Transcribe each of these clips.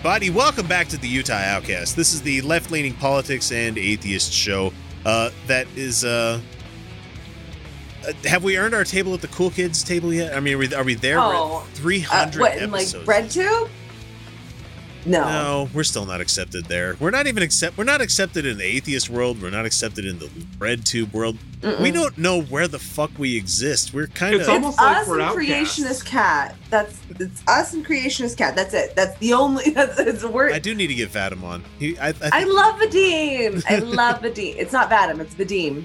Everybody, welcome back to the Utah Outcast. This is the left leaning politics and atheist show uh, that is. Uh, uh, have we earned our table at the cool kids table yet? I mean, are we, are we there? Oh, 300 Uh, what, in like episodes. RedTube? No. No, we're still not accepted there. We're not even accept. We're not accepted in the atheist world. We're not accepted in the red tube world. Mm-mm. We don't know where the fuck we exist. We're kind It's of. almost It's like us we're and outcasts. Creationist Cat. That's it's us and Creationist Cat. That's it. That's the only. That's it's a word. I do need to get Fatim on. He, I, I, think I love Vadim. I love Vadim. It's not Vadim. It's Vadim.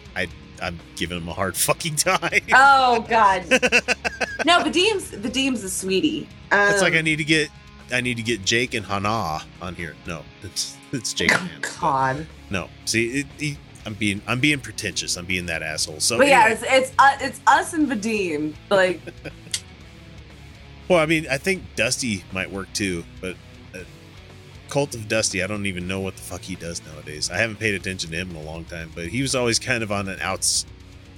I'm giving him a hard fucking time. Oh God. no, Vadim's Vadim's a sweetie. Um, it's like I need to get. I need to get Jake and Hana on here. No, it's it's Jake. and Hannah, God. No, see, it, he, I'm being I'm being pretentious. I'm being that asshole. So, But yeah, it's it's uh, it's us and Vadim. Like well, I mean, I think Dusty might work too, but uh, Cult of Dusty, I don't even know what the fuck he does nowadays. I haven't paid attention to him in a long time, but he was always kind of on an outs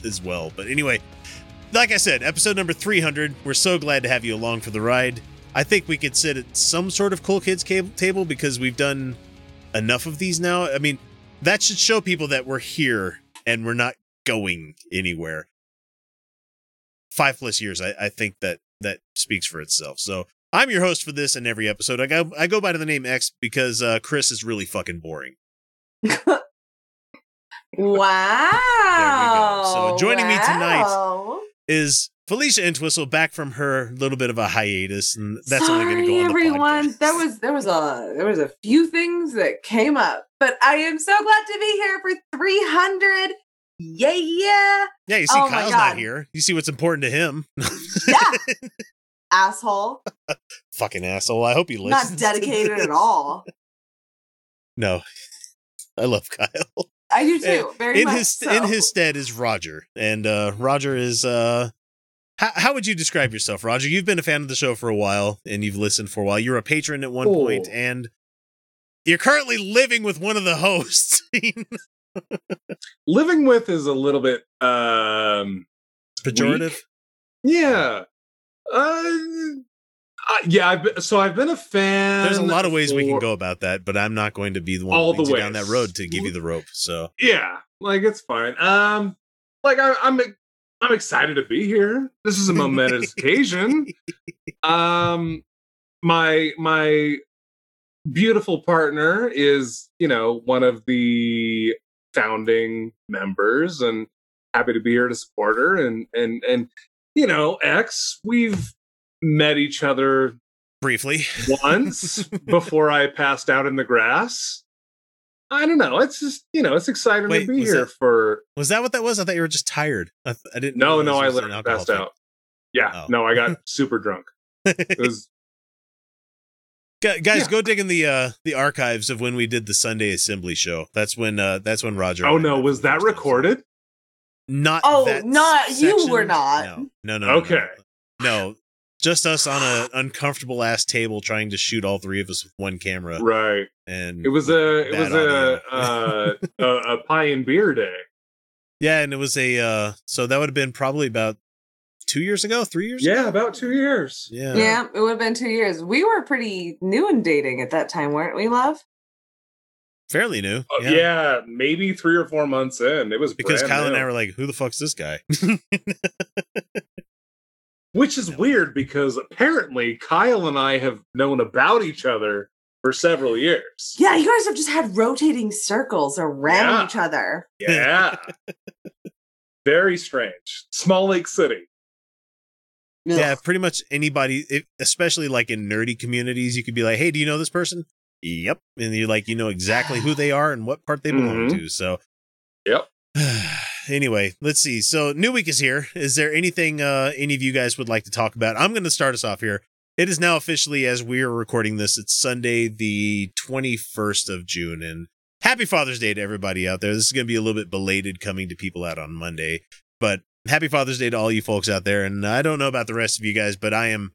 as well. But anyway, like I said, episode number 300. We're so glad to have you along for the ride. I think we could sit at some sort of cool kids cable, table because we've done enough of these now. I mean, that should show people that we're here and we're not going anywhere. Five plus years, I, I think that that speaks for itself. So I'm your host for this and every episode. I go I go by the name X because uh, Chris is really fucking boring. wow. So joining me tonight Is Felicia Entwistle back from her little bit of a hiatus, and that's only going to go on everyone. There was there was a there was a few things that came up, but I am so glad to be here for 300. Yeah, yeah, yeah. You see, Oh Kyle's not here. You see what's important to him. yeah. Asshole. fucking asshole. I hope he listens. Not dedicated at all. No, I love Kyle. I do too. Very in much his so. in his stead is Roger, and uh, Roger is uh, how, how would you describe yourself, Roger? You've been a fan of the show for a while, and you've listened for a while. You're a patron at one Oh. point, and you're currently living with one of the hosts. Living with is a little bit um Pejorative. Weak? yeah. Uh, uh, yeah, I've been, so I've been a fan. There's a lot of ways we can go about that, but I'm not going to be the one All the way down that road to give you the rope. So Yeah, like it's fine. Um, like I, I'm I'm excited to be here. This is a momentous occasion. Um, my my beautiful partner is you know one of the founding members, and happy to be here to support her. And and and you know, X, we've met each other briefly, once before I passed out in the grass. I don't know. It's just you know, it's exciting Wait, to be here that- for. was that what that was? I thought you were just tired. I, th- I didn't. No, realize no, I was literally passed thing. out. Yeah, Oh. no, I got super drunk. It was Guys, Yeah. go dig in the uh, the archives of when we did the Sunday Assembly show. That's when uh, that's when Roger. oh no, was that recorded? Not. Oh, that not- you were not. No, no, no. no, Okay. No, just us on an uncomfortable ass table trying to shoot all three of us with one camera. Right. And It was a it was a, uh, a a pie and beer day. yeah, and it was a uh, so that would have been probably about two years ago, three years. Yeah, ago? about two years. yeah, yeah, it would have been two years. We were pretty new in dating at that time, weren't we, love? fairly new. Uh, yeah. maybe three or four months in. It was because brand Kyle and I were like, "Who the fuck's this guy?" which is weird because apparently Kyle and I have known about each other for several years. Yeah, you guys have just had rotating circles around Yeah. each other. Yeah. Very strange. Small Lake City. Yeah, pretty much anybody, if, especially like in nerdy communities, you could be like, "Hey, do you know this person?" Yep, and you're like, you know exactly who they are and what part they belong Mhm. to. So, Yep. anyway, let's see. So, new week is here. Is there anything uh any of you guys would like to talk about? I'm going to start us off here. It is now officially, as we are recording this, it's Sunday, the 21st of June, and happy Father's Day to everybody out there. This is going to be a little bit belated coming to people out on Monday, but happy Father's Day to all you folks out there. And I don't know about the rest of you guys, but I am,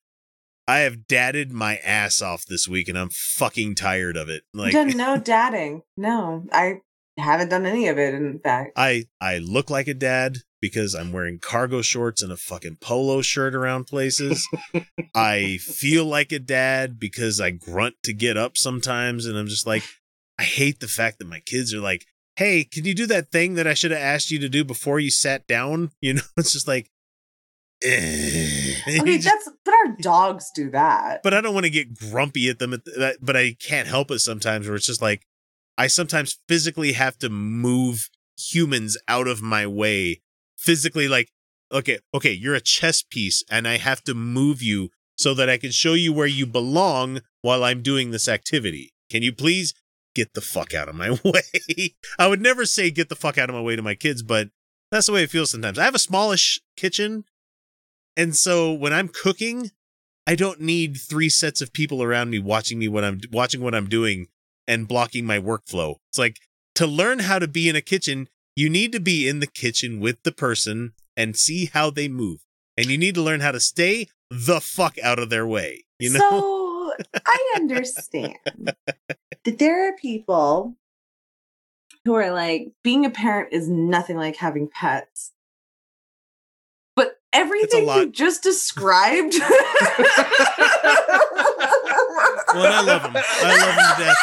I have dadded my ass off this week, and I'm fucking tired of it. Like, done no dadding. No, I haven't done any of it. In fact, I I look like a dad because I'm wearing cargo shorts and a fucking polo shirt around places. I feel like a dad because I grunt to get up sometimes and I'm just like I hate the fact that my kids are like, "Hey, can you do that thing that I should have asked you to do before you sat down?" You know, it's just like eh. Okay, that's but our dogs do that. but I don't want to get grumpy at them. At that, but I can't help it sometimes where it's just like I sometimes physically have to move humans out of my way. Physically, like, okay, okay, you're a chess piece, and I have to move you so that I can show you where you belong while I'm doing this activity. Can you please get the fuck out of my way? I would never say get the fuck out of my way to my kids, but that's the way it feels sometimes. I have a smallish kitchen, and so when I'm cooking, I don't need three sets of people around me watching me what I'm watching what I'm doing and blocking my workflow. It's like to learn how to be in a kitchen, you need to be in the kitchen with the person and see how they move. And you need to learn how to stay the fuck out of their way. You know? So I understand that there are people who are like, being a parent is nothing like having pets. But everything you just described. Well, I love 'em. I love 'em to death.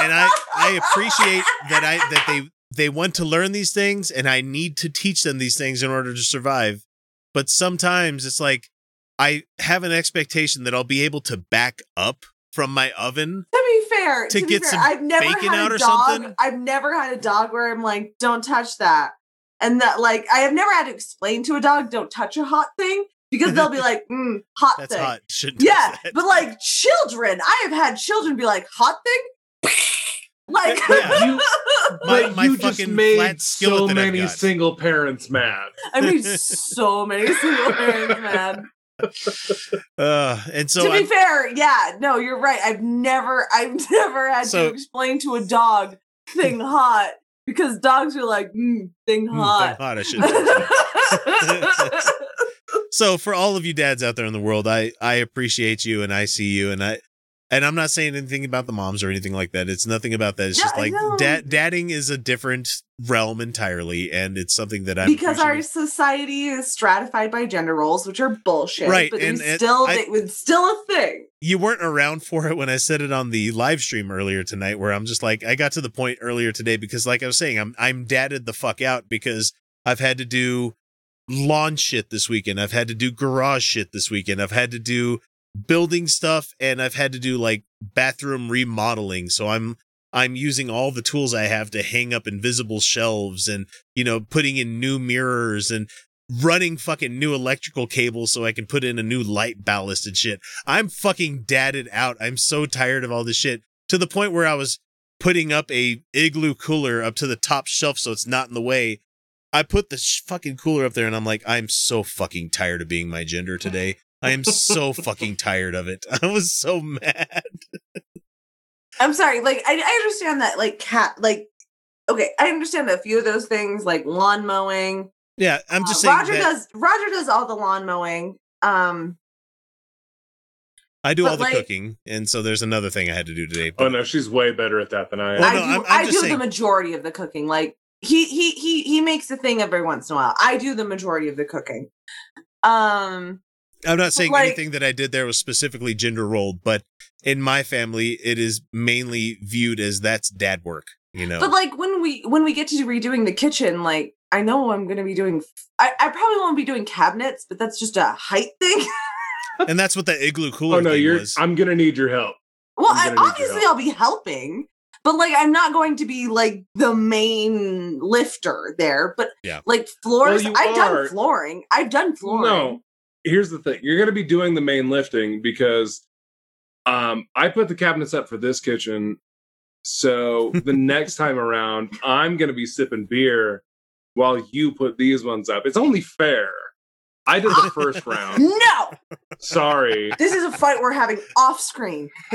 And I I appreciate that I that they they want to learn these things and I need to teach them these things in order to survive. But sometimes it's like I have an expectation that I'll be able to back up from my oven. To be fair, To to, get fair, some I've never bacon had out a or dog. something? I've never had a dog where I'm like, don't touch that. And that like I have never had to explain to a dog, don't touch a hot thing, because they'll be like, mm, hot That's thing. hot. Yeah, but like children, I have had children be like, hot thing? Like Yeah. You, My- but my you just made flat so that I've many got. single parents mad. I made so many single parents mad. uh, and so to be I'm, fair, yeah, no, you're right. I've never, I've never had So- to explain to a dog thing hot because dogs are like, mm, thing Mm, I'm hot. hot. I shouldn't so for all of you dads out there in the world, I I appreciate you and I see you and I and I'm not saying anything about the moms or anything like that. It's nothing about that. It's just like no. dad dadding is a different realm entirely, and it's something that I'm because our society is stratified by gender roles, which are bullshit. Right, but and- and still, I- it was still a thing. you weren't around for it when I said it on the live stream earlier tonight, where I'm just like, I got to the point earlier today because, like I was saying, I'm I'm dadded the fuck out because I've had to do lawn shit this weekend. I've had to do garage shit this weekend. I've had to do building stuff, and I've had to do like bathroom remodeling. So I'm I'm using all the tools I have to hang up invisible shelves and you know putting in new mirrors and running fucking new electrical cables so I can put in a new light ballast and shit. I'm fucking dadded out. I'm so tired of all this shit to the point where I was putting up a igloo cooler up to the top shelf so it's not in the way. I put the sh- fucking cooler up there and I'm like, I'm so fucking tired of being my gender today. I am so fucking tired of it. I was so mad. I'm sorry, like I, I understand that, like cat, like okay, I understand a few of those things, like lawn mowing. Yeah, I'm just Uh, saying Roger that does Roger does all the lawn mowing. Um, I do but all the like- cooking, and so there's another thing I had to do today. Oh but- no, she's way better at that than I am. Well, I do, I'm- I'm I do saying- the majority of the cooking. Like he he he he makes a thing every once in a while. I do the majority of the cooking. Um, I'm not saying like- anything that I did there was specifically gender rolled, but in my family, it is mainly viewed as that's dad work. You know, But like when we when we get to redoing the kitchen, like I know I'm gonna be doing. I, I probably won't be doing cabinets, but that's just a height thing. and that's what that igloo oh, cooler Oh no, thing you're. was. I'm gonna need your help. well, I'm I, gonna need your obviously help. I'll be helping, but like I'm not going to be like the main lifter there. But Yeah. like floors, Well, I've are. done flooring. I've done flooring. No, here's the thing: you're gonna be doing the main lifting because um, I put the cabinets up for this kitchen. So the next time around, I'm gonna be sipping beer while you put these ones up. It's only fair. I did the first round. No, Sorry. this is a fight we're having off screen.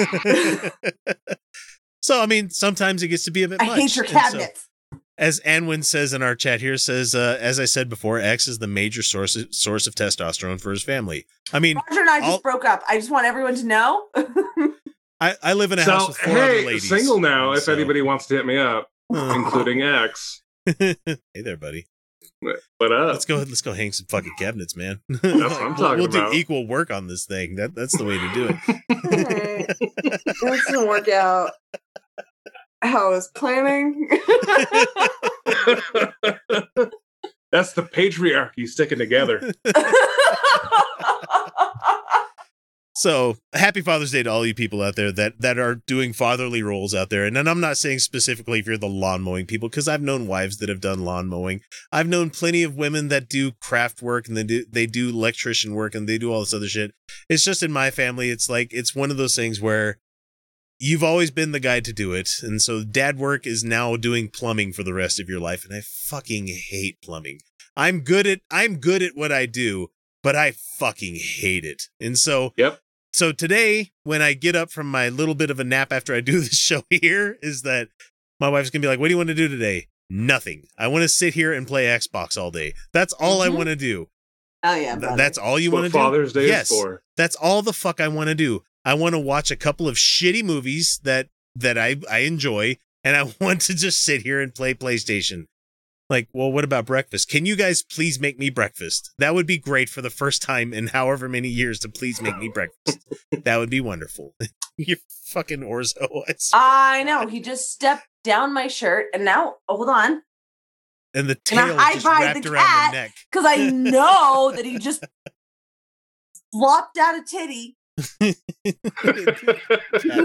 so I mean, sometimes it gets to be a bit. I much. hate your And so- cabinets. As Anwin says in our chat here, says uh, as I said before, X is the major source source of testosterone for his family. I mean, Roger and I just I'll- broke up. I just want everyone to know. I, I live in a house with four other hey, ladies. single now. If anybody wants to hit me up, including X, hey there, buddy. what up? Let's go. Let's go hang some fucking cabinets, man. That's what I'm talking we'll about. do equal work on this thing. That that's the way to do it. That doesn't work out how I was planning. That's the patriarchy sticking together. So happy Father's Day to all you people out there that that are doing fatherly roles out there. And, and I'm not saying specifically if you're the lawn mowing people, because I've known wives that have done lawn mowing. I've known plenty of women that do craft work and they do they do electrician work and they do all this other shit. It's just in my family, it's like it's one of those things where you've always been the guy to do it. And so dad work is now doing plumbing for the rest of your life. And I fucking hate plumbing. I'm good at I'm good at what I do, but I fucking hate it. And so Yep. so today, when I get up from my little bit of a nap after I do the show here, is that my wife's gonna be like, "What do you want to do today?" Nothing. I want to sit here and play Xbox all day. That's all I Mhm. want to do. oh yeah, Th- That's all you want to do. Father's Day yes, is for. that's all the fuck I want to do. I want to watch a couple of shitty movies that that I I enjoy, and I want to just sit here and play PlayStation. Like, well, what about breakfast? Can you guys please make me breakfast? That would be great for the first time in however many years to please make me breakfast. that would be wonderful. you fucking orzo. I. I know. He just stepped down my shirt, and now oh, hold on, and the I tail high just wrapped the around the neck. because I know that he just flopped out a titty. Cat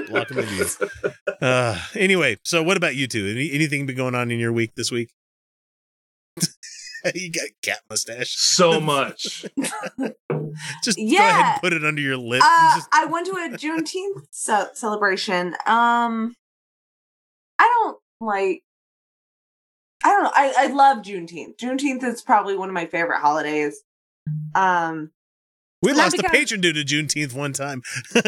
blocking the. Uh, anyway, so what about you two? Any, anything been going on in your week this week? you got a cat mustache. so much. Just yeah. go ahead and put it under your lip. Uh, Just- I went to a Juneteenth ce- celebration. Um, I don't like. I don't know. I, I love Juneteenth. Juneteenth is probably one of my favorite holidays. Um, we lost a patron due to Juneteenth one time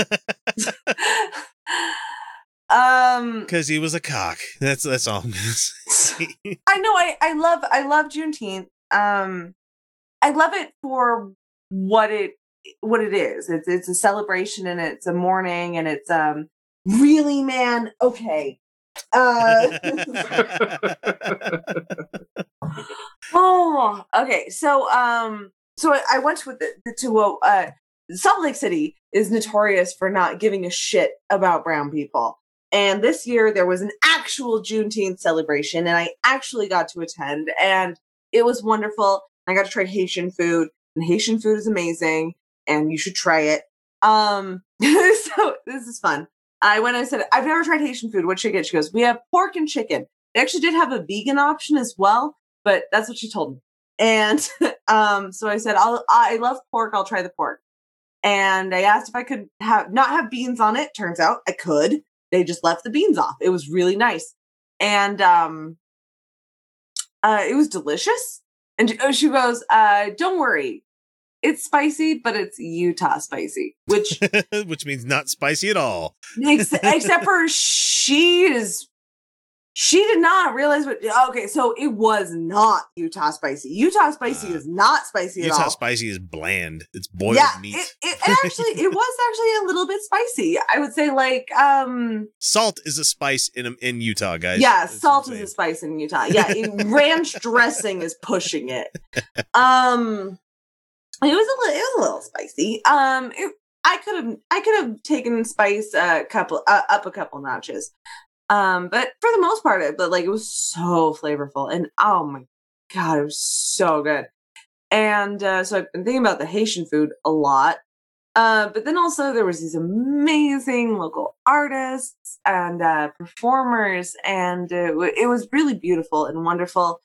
um, because he was a cock. That's that's all. I'm gonna say. I know. I I love I love Juneteenth. Um, I love it for what it what it is. It's it's a celebration and it's a mourning and it's um really man. Okay. Uh, oh, okay. So um, so I, I went to the, to a uh, Salt Lake City is notorious for not giving a shit about brown people. And this year there was an actual Juneteenth celebration, and I actually got to attend, and it was wonderful. I got to try Haitian food, and Haitian food is amazing, and you should try it. Um, so this is fun. I went and said, I've never tried Haitian food. What should I get? She goes, We have pork and chicken. They actually did have a vegan option as well, but that's what she told me. And um, so I said, I'll, I love pork. I'll try the pork. And I asked if I could have not have beans on it. Turns out I could. They just left the beans off. It was really nice. And um, uh, it was delicious. And she- she goes, uh, Don't worry. It's spicy, but it's Utah spicy, which which means not spicy at all. Ex- except for she is she did not realize what okay so it was not utah spicy utah spicy Uh, is not spicy at all. Utah spicy is bland. It's boiled yeah meat. it, it, it actually it was actually a little bit spicy i would say like um Salt is a spice in in Utah, guys. yeah That's salt is a spice in utah yeah ranch dressing is pushing it um it was a little it was a little spicy um it, i could have i could have taken spice a couple uh, up a couple notches Um, but for the most part, it but like it was so flavorful, and oh my god, it was so good. And uh, so I've been thinking about the Haitian food a lot. Uh, but then also there was these amazing local artists and uh, performers, and it, w- it was really beautiful and wonderful.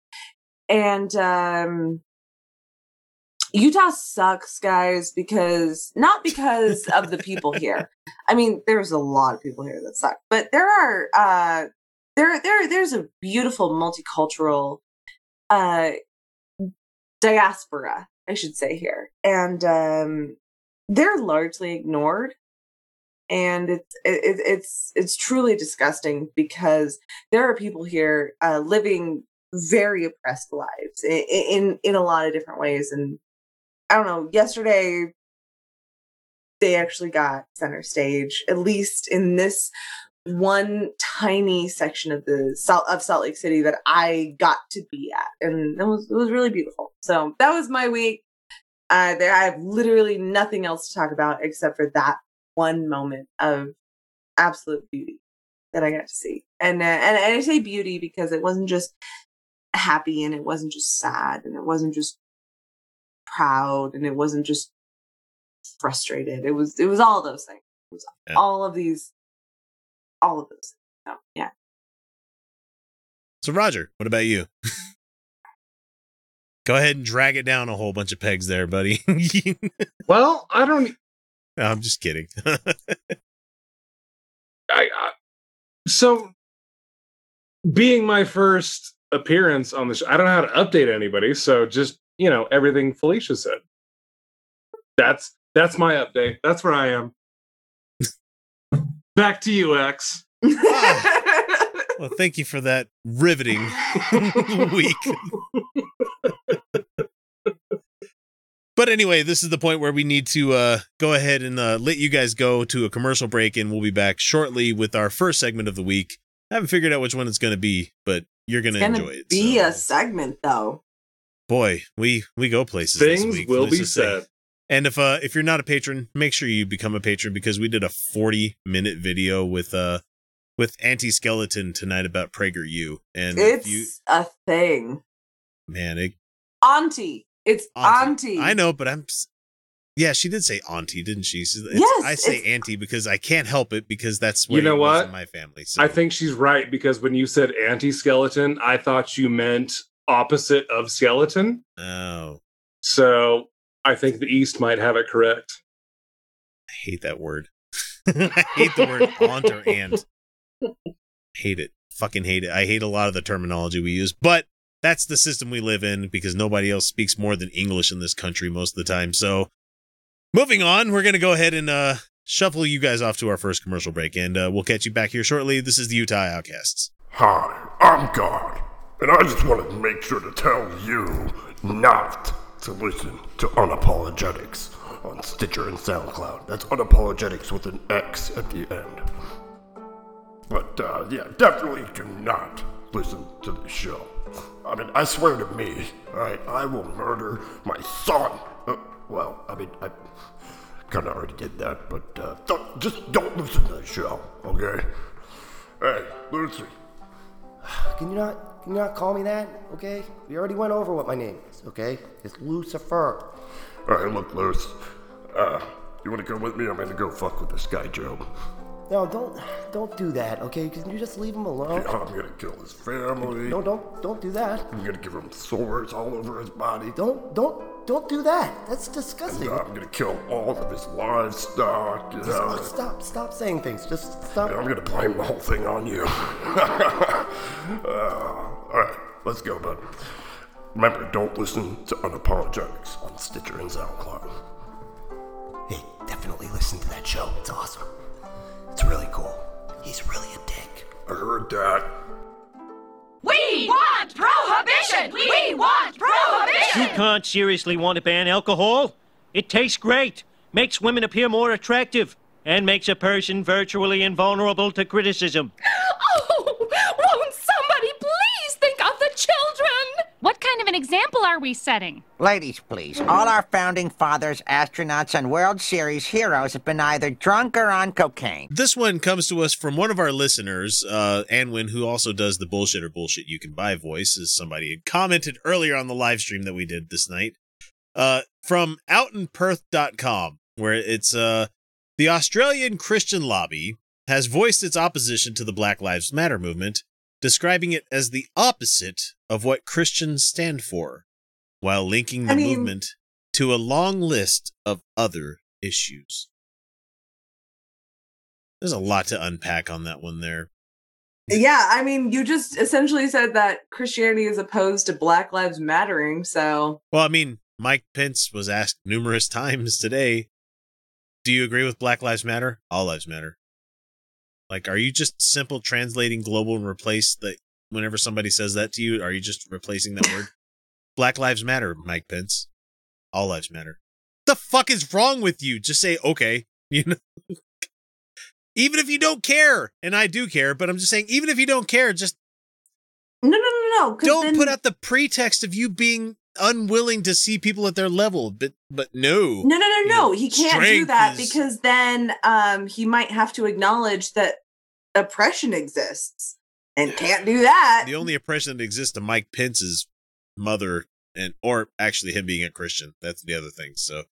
And um, Utah sucks, guys, because not because of the people here. I mean, there's a lot of people here that suck, but there are uh, there there there's a beautiful multicultural uh, diaspora, I should say here, and um, they're largely ignored. And it's it, it's it's truly disgusting because there are people here uh, living very oppressed lives in, in in a lot of different ways, and I don't know. Yesterday, they actually got center stage, at least in this one tiny section of the Salt of Salt Lake City that I got to be at, and it was it was really beautiful. So that was my week. Uh, there, I have literally nothing else to talk about except for that one moment of absolute beauty that I got to see, and uh, and, and I say beauty because it wasn't just happy, and it wasn't just sad, and it wasn't just proud, and it wasn't just frustrated. It was it was all those things. It was Yeah. all of these, all of those. So yeah. So, Roger, what about you? Go ahead and drag it down a whole bunch of pegs there, buddy. Well, I don't. No, I'm just kidding. I, I so being my first appearance on the show, I don't know how to update anybody. So just you know everything Felicia said. That's that's my update. That's where I am. Back to you, X. well, thank you for that riveting week. But anyway, this is the point where we need to uh, go ahead and uh, let you guys go to a commercial break, and we'll be back shortly with our first segment of the week. I haven't figured out which one it's going to be, but you're going to gonna enjoy it. be so. a segment though. Boy, we we go places. this Things week, will let's be said. And if uh if you're not a patron, make sure you become a patron because we did a 40 minute video with uh with anti skeleton tonight about PragerU. And It's you a thing. man, it, Auntie. It's auntie. I know, but I'm. Yeah, she did say auntie, didn't she? It's- Yes, I say auntie because I can't help it because that's You know it what? in my family. So I think she's right because when you said anti-skeleton, I thought you meant opposite of skeleton. Oh, So I think the East might have it correct. I hate that word. I hate the word aunt or aunt. Hate it. Fucking hate it. I hate a lot of the terminology we use, but that's the system we live in because nobody else speaks more than English in this country most of the time. So, moving on, we're going to go ahead and uh, shuffle you guys off to our first commercial break, and uh, we'll catch you back here shortly. This is the Utah Outcasts. Hi, I'm God, and I just wanted to make sure to tell you not to listen to Unapologetics on Stitcher and SoundCloud. That's Unapologetics with an X at the end. But, uh, yeah, definitely do not listen to the show. I mean, I swear to me, alright, I will murder my son. Uh, well, I mean, I kind of already did that, but, uh, don't, just don't listen to the show, okay? Hey, Lucy, Can you not can you not call me that? Okay? We already went over what my name is, okay? It's Lucifer. Alright, look, Luce. Uh, you wanna come with me? I'm gonna go fuck with this guy, Joe. No, don't don't do that, okay? Can you just leave him alone? I'm gonna kill his family. No, don't don't do that. I'm gonna give him sores all over his body. Don't don't don't do that. That's disgusting. And I'm gonna kill all of his livestock. Just- know? stop stop saying things. Just stop. I'm gonna blame the whole thing on you. uh, Alright, let's go, bud. Remember, don't listen to Unapologetics on Stitcher and SoundCloud. Hey, definitely listen to that show. It's awesome. It's really cool. He's really a dick. I heard that. We want prohibition! We want prohibition! You can't seriously want to ban alcohol. It tastes great, makes women appear more attractive, and makes a person virtually invulnerable to criticism. Oh, won't somebody please think of the children? What kind of an example are we setting? Ladies, please. All our founding fathers, astronauts, and World Series heroes have been either drunk or on cocaine. This one comes to us from one of our listeners, uh, Anwin, who also does the bullshit or bullshit you can buy voice, as somebody had commented earlier on the live stream that we did this night. Uh, from outinperth.com, where it's uh, the Australian Christian lobby has voiced its opposition to the Black Lives Matter movement, describing it as the opposite of what Christians stand for, while linking the I mean- movement to a long list of other issues. There's a lot to unpack on that one there. Yeah, I mean, you just essentially said that Christianity is opposed to Black Lives Mattering, so Well, I mean, Mike Pence was asked numerous times today, do you agree with Black Lives Matter? All lives matter. Like, are you just simple translating global and replace the whenever somebody says that to you, are you just replacing that word? Black Lives Matter, Mike Pence. All lives matter. What The fuck is wrong with you? Just say okay. You know even if you don't care, and I do care, but I'm just saying, even if you don't care, just no, no, no, no. 'cause don't then- put out the pretext of you being unwilling to see people at their level. But but no, No, no, no, no. know, He can't do strength that is- because then um he might have to acknowledge that oppression exists and can't do that. the only oppression that exists to Mike Pence's mother, and or actually him being a Christian. That's the other thing. So.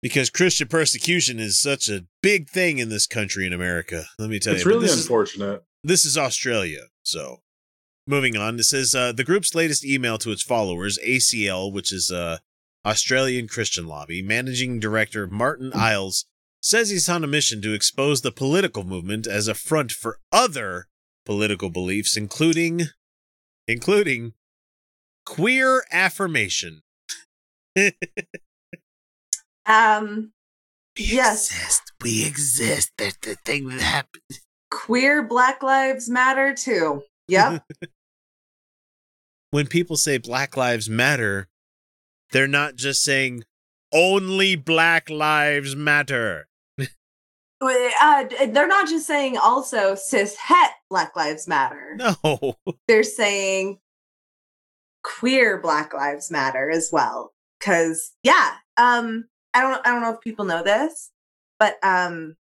Because Christian persecution is such a big thing in this country in America. Let me tell It's you. But really this is- unfortunate. this is Australia. So, moving on, it says uh, the group's latest email to its followers, ACL, which is uh, Australian Christian Lobby, managing director Martyn Iles says he's on a mission to expose the political movement as a front for other political beliefs, including, including queer affirmation. Um yes, Exist. We exist. That's the thing that happened. queer Black Lives Matter too. Yep. when people say Black Lives Matter, they're not just saying only Black Lives Matter. uh, they're not just saying also cis het Black Lives Matter. No. They're saying queer Black Lives Matter as well. Cause yeah, um, I don't I don't know if people know this, but um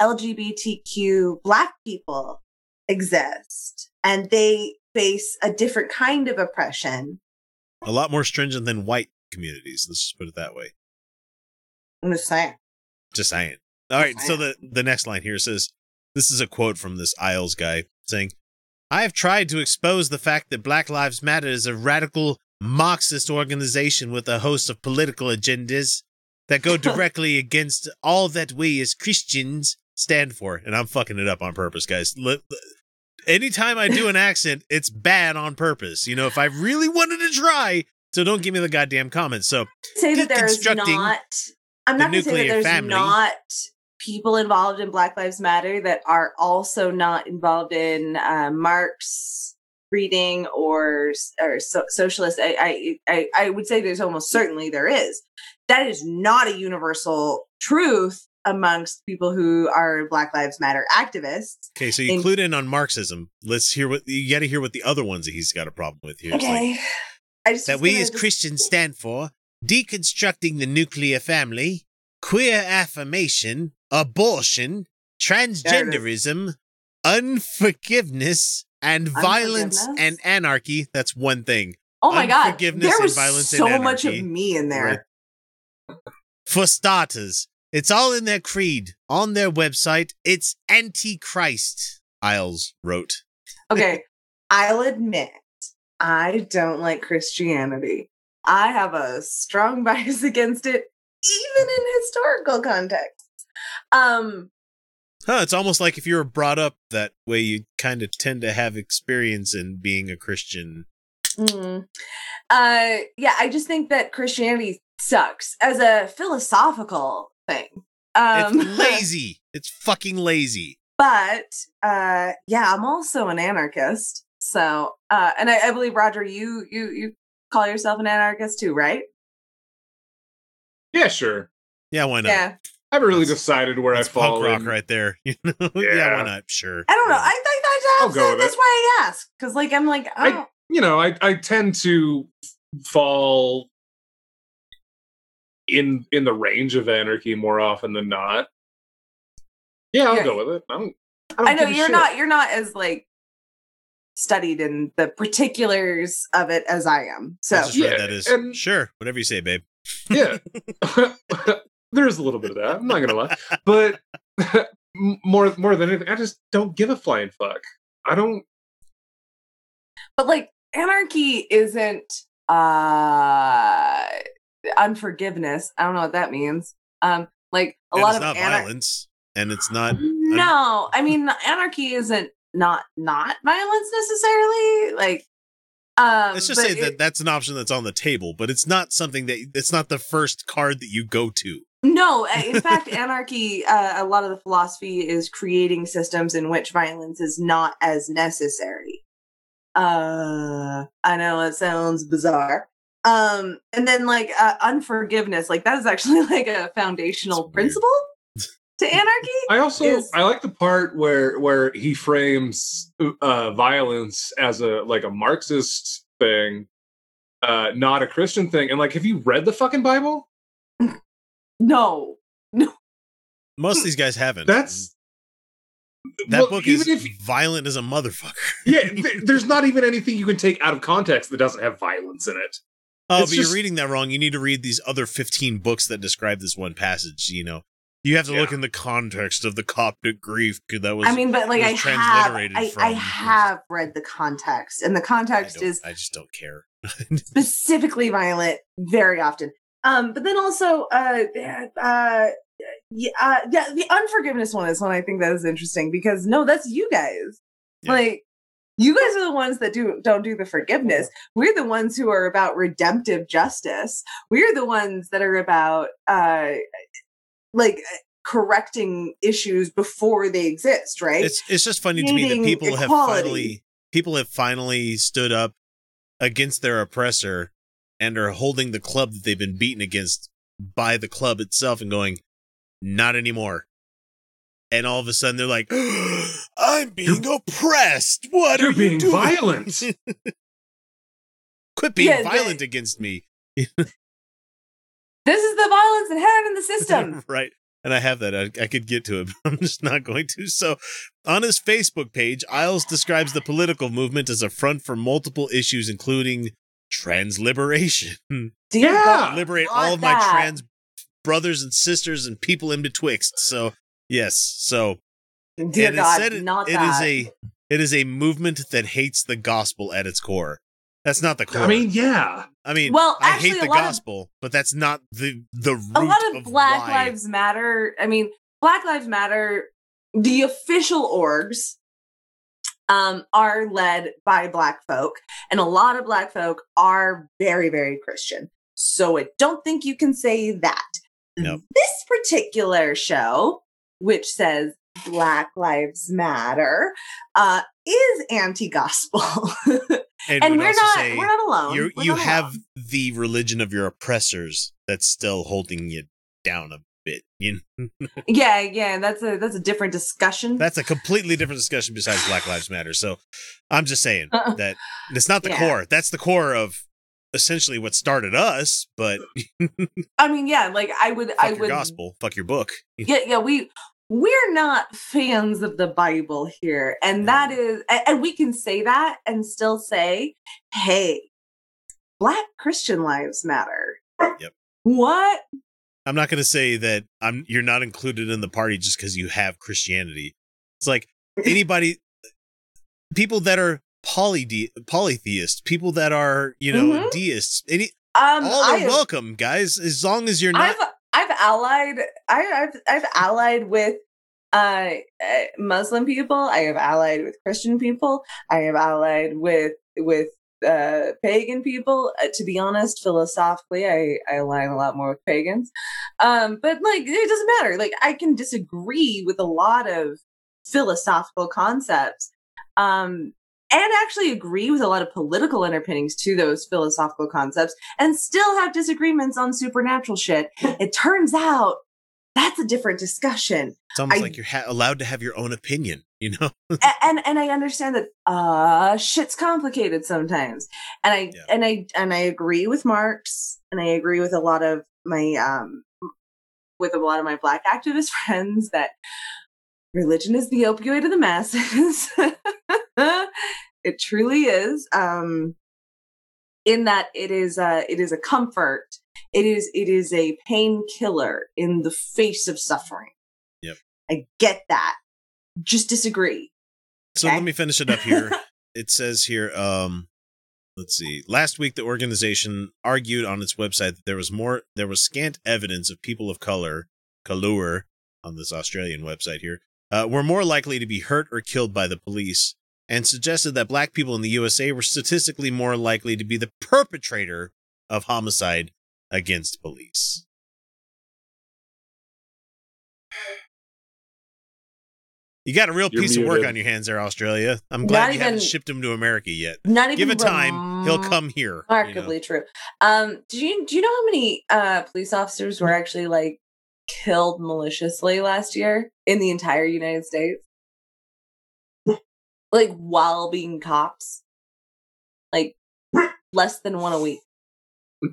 LGBTQ black people exist and they face a different kind of oppression. A lot more stringent than white communities. Let's just put it that way. I'm just saying. Just saying. All right. So the, the next line here says this is a quote from this Iles guy saying, I have tried to expose the fact that Black Lives Matter is a radical Marxist organization with a host of political agendas that go directly against all that we as Christians stand for. And I'm fucking it up on purpose, guys. Anytime I do an accent, it's bad on purpose. You know, if I really wanted to try, so don't give me the goddamn comments. So say that there's not I'm not going to say that there's family. not people involved in Black Lives Matter that are also not involved in uh, Marx reading or or so, socialist. I I I would say there's almost certainly there is. That is not a universal truth amongst people who are Black Lives Matter activists. Okay, so you In- clued in on Marxism. Let's hear what you got to hear what the other ones that he's got a problem with here. It's like, Okay, I just that we as just- Christians stand for deconstructing the nuclear family, queer affirmation, abortion, transgenderism, unforgiveness, and violence Unforgiveness? and anarchy. That's one thing. Oh my god, Unforgiveness there and was violence so and much of me in there. Right. For starters, it's all in their creed, on their website. It's antichrist, Iles wrote. Okay, I'll admit I don't like Christianity. I have a strong bias against it, even in historical context. Um, Huh, it's almost like if you were brought up that way, you kind of tend to have experience in being a Christian. mm, uh, yeah, I just think that Christianity sucks as a philosophical thing. Um, it's lazy. It's fucking lazy. but uh, yeah, I'm also an anarchist. So, uh, and I, I believe Roger, you you you call yourself an anarchist too, right? Yeah, sure. Yeah, why not? Yeah. I haven't really decided where I That's fall. punk rock in. right there. You know? yeah. Yeah. why not? Sure. I don't know. I think I'll that's, go that's, with that's it. why I ask because, like, I'm like, I- oh, you know, I I tend to fall in in the range of anarchy more often than not. Yeah, I'll Yeah. go with it. I don't. I, don't I know give you're shit. not you're not as like studied in the particulars of it as I am. So I Yeah, read that as and- sure, whatever you say, babe. Yeah, there's a little bit of that. I'm not gonna lie, but more more than anything, I just don't give a flying fuck. I don't. but like anarchy isn't uh unforgiveness. I don't know what that means. Um like a And lot it's of not anar- violence, and it's not. No, I mean anarchy isn't not not violence necessarily. Like um Let's just say that that's an option that's on the table, but it's not something that it's not the first card that you go to. No, in fact, anarchy, uh, a lot of the philosophy is creating systems in which violence is not as necessary. Uh, I know it sounds bizarre. Um, and then like uh, unforgiveness, like that is actually like a foundational principle to anarchy. I also Is- I like the part where where he frames uh, violence as a like a Marxist thing, uh, not a Christian thing. And like, have you read the fucking Bible? No, Most of these guys haven't. That's that well, book even is if violent as a motherfucker. yeah, th- there's not even anything you can take out of context that doesn't have violence in it. Oh, It's but just- you're reading that wrong. You need to read these other 15 books that describe this one passage. You know, you have to look in the context of the Coptic Greek that was. I mean, but like I have, transliterated I, I from- have read the context, and the context don't- is I just don't care. specifically violent very often. Um, but then also, uh, uh, yeah, uh, yeah, the unforgiveness one is one I think that is interesting because no, that's you guys. Yeah. Like, you guys are the ones that do don't do the forgiveness. We're the ones who are about redemptive justice. We're the ones that are about uh, like correcting issues before they exist, right? It's it's just funny to me that people have finally people have finally stood up against their oppressor and are holding the club that they've been beaten against by the club itself and going, not anymore. And all of a sudden they're like, I'm being oppressed. What You're are you being doing? violent. Quit being Yeah, the- violent against me. this is the violence inherent in the system. right. And I have that. I, I could get to it, but I'm just not going to. So, on his Facebook page, Iles describes the political movement as a front for multiple issues, including trans liberation. Yeah. Liberate all of my trans brothers and sisters and people in betwixt. So, yes. So, Dear and God, it said it, not it that. is a it is a movement that hates the gospel at its core. That's not the core. I mean, yeah. I mean, Well, I actually, hate the lot of- gospel, but that's not the the root a lot of, Black why. Lives Matter. I mean, Black Lives Matter. The official orgs um, are led by Black folk, and a lot of Black folk are very, very Christian. So I don't think you can say that. Nope. This particular show, which says Black Lives Matter, uh, is anti-gospel, And, and we're not we're not alone. you you not have alone. the religion of your oppressors that's still holding you down a bit. You know? yeah, yeah. That's a that's a different discussion. that's a completely different discussion besides Black Lives Matter. So I'm just saying that it's not the Yeah. core. That's the core of essentially what started us. But I mean, yeah, like I would, fuck I your would, gospel, fuck your book. yeah, yeah. We we're not fans of the Bible here, and that is, and, and we can say that and still say, hey, Black Christian lives matter. Yep. What? I'm not going to say that I'm you're not included in the party just because you have Christianity. It's like anybody, people that are polyde- polytheists, people that are you know Mhm. deists, any Um, all are I have, welcome, guys, as long as you're not. I've I've allied, I, I've I've allied with. Uh, uh, Muslim people. I have allied with Christian people. I have allied with with uh, pagan people. Uh, to be honest, philosophically, I, I align a lot more with pagans. Um, but like, it doesn't matter. Like, I can disagree with a lot of philosophical concepts. Um, and actually agree with a lot of political underpinnings to those philosophical concepts and still have disagreements on supernatural shit. It turns out that's a different discussion. It's almost I- like you're ha- allowed to have your own opinion. You know, and and I understand that uh shit's complicated sometimes. And I Yeah. and I and I agree with Marx and I agree with a lot of my um with a lot of my black activist friends that religion is the opioid of the masses. it truly is. Um in that it is uh it is a comfort. It is it is a painkiller in the face of suffering. Yep. I get that. Just disagree. So Okay. let me finish it up here. it says here, um, let's see. Last week, the organization argued on its website that there was more, there was scant evidence of people of color, color, on this Australian website here, uh, were more likely to be hurt or killed by the police, and suggested that black people in the USA were statistically more likely to be the perpetrator of homicide against police. You got a real You're piece of work on your hands there, Australia. I'm glad Not you haven't shipped him to America yet. Not even Give it time, he'll come here. you know. Remarkably true. Um, do you do you know how many uh police officers were actually like killed maliciously last year in the entire United States? Like while being cops, like less than one a week.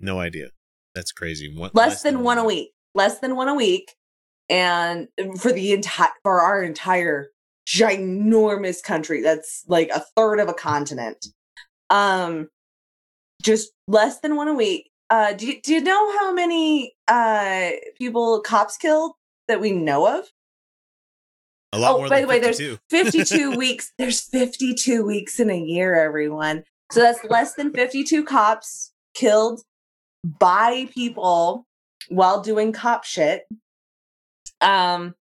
No idea. That's crazy. One, Less, than, one a week. Less than one a week, and for the entire for our entire ginormous country, that's like a third of a continent. Um, just less than one a week. Uh, do you, do you know how many uh people cops killed that we know of? A lot oh, more by than the way, there's 52. 52 weeks. There's 52 weeks in a year, everyone. So that's less than 52 cops killed by people while doing cop shit. Um,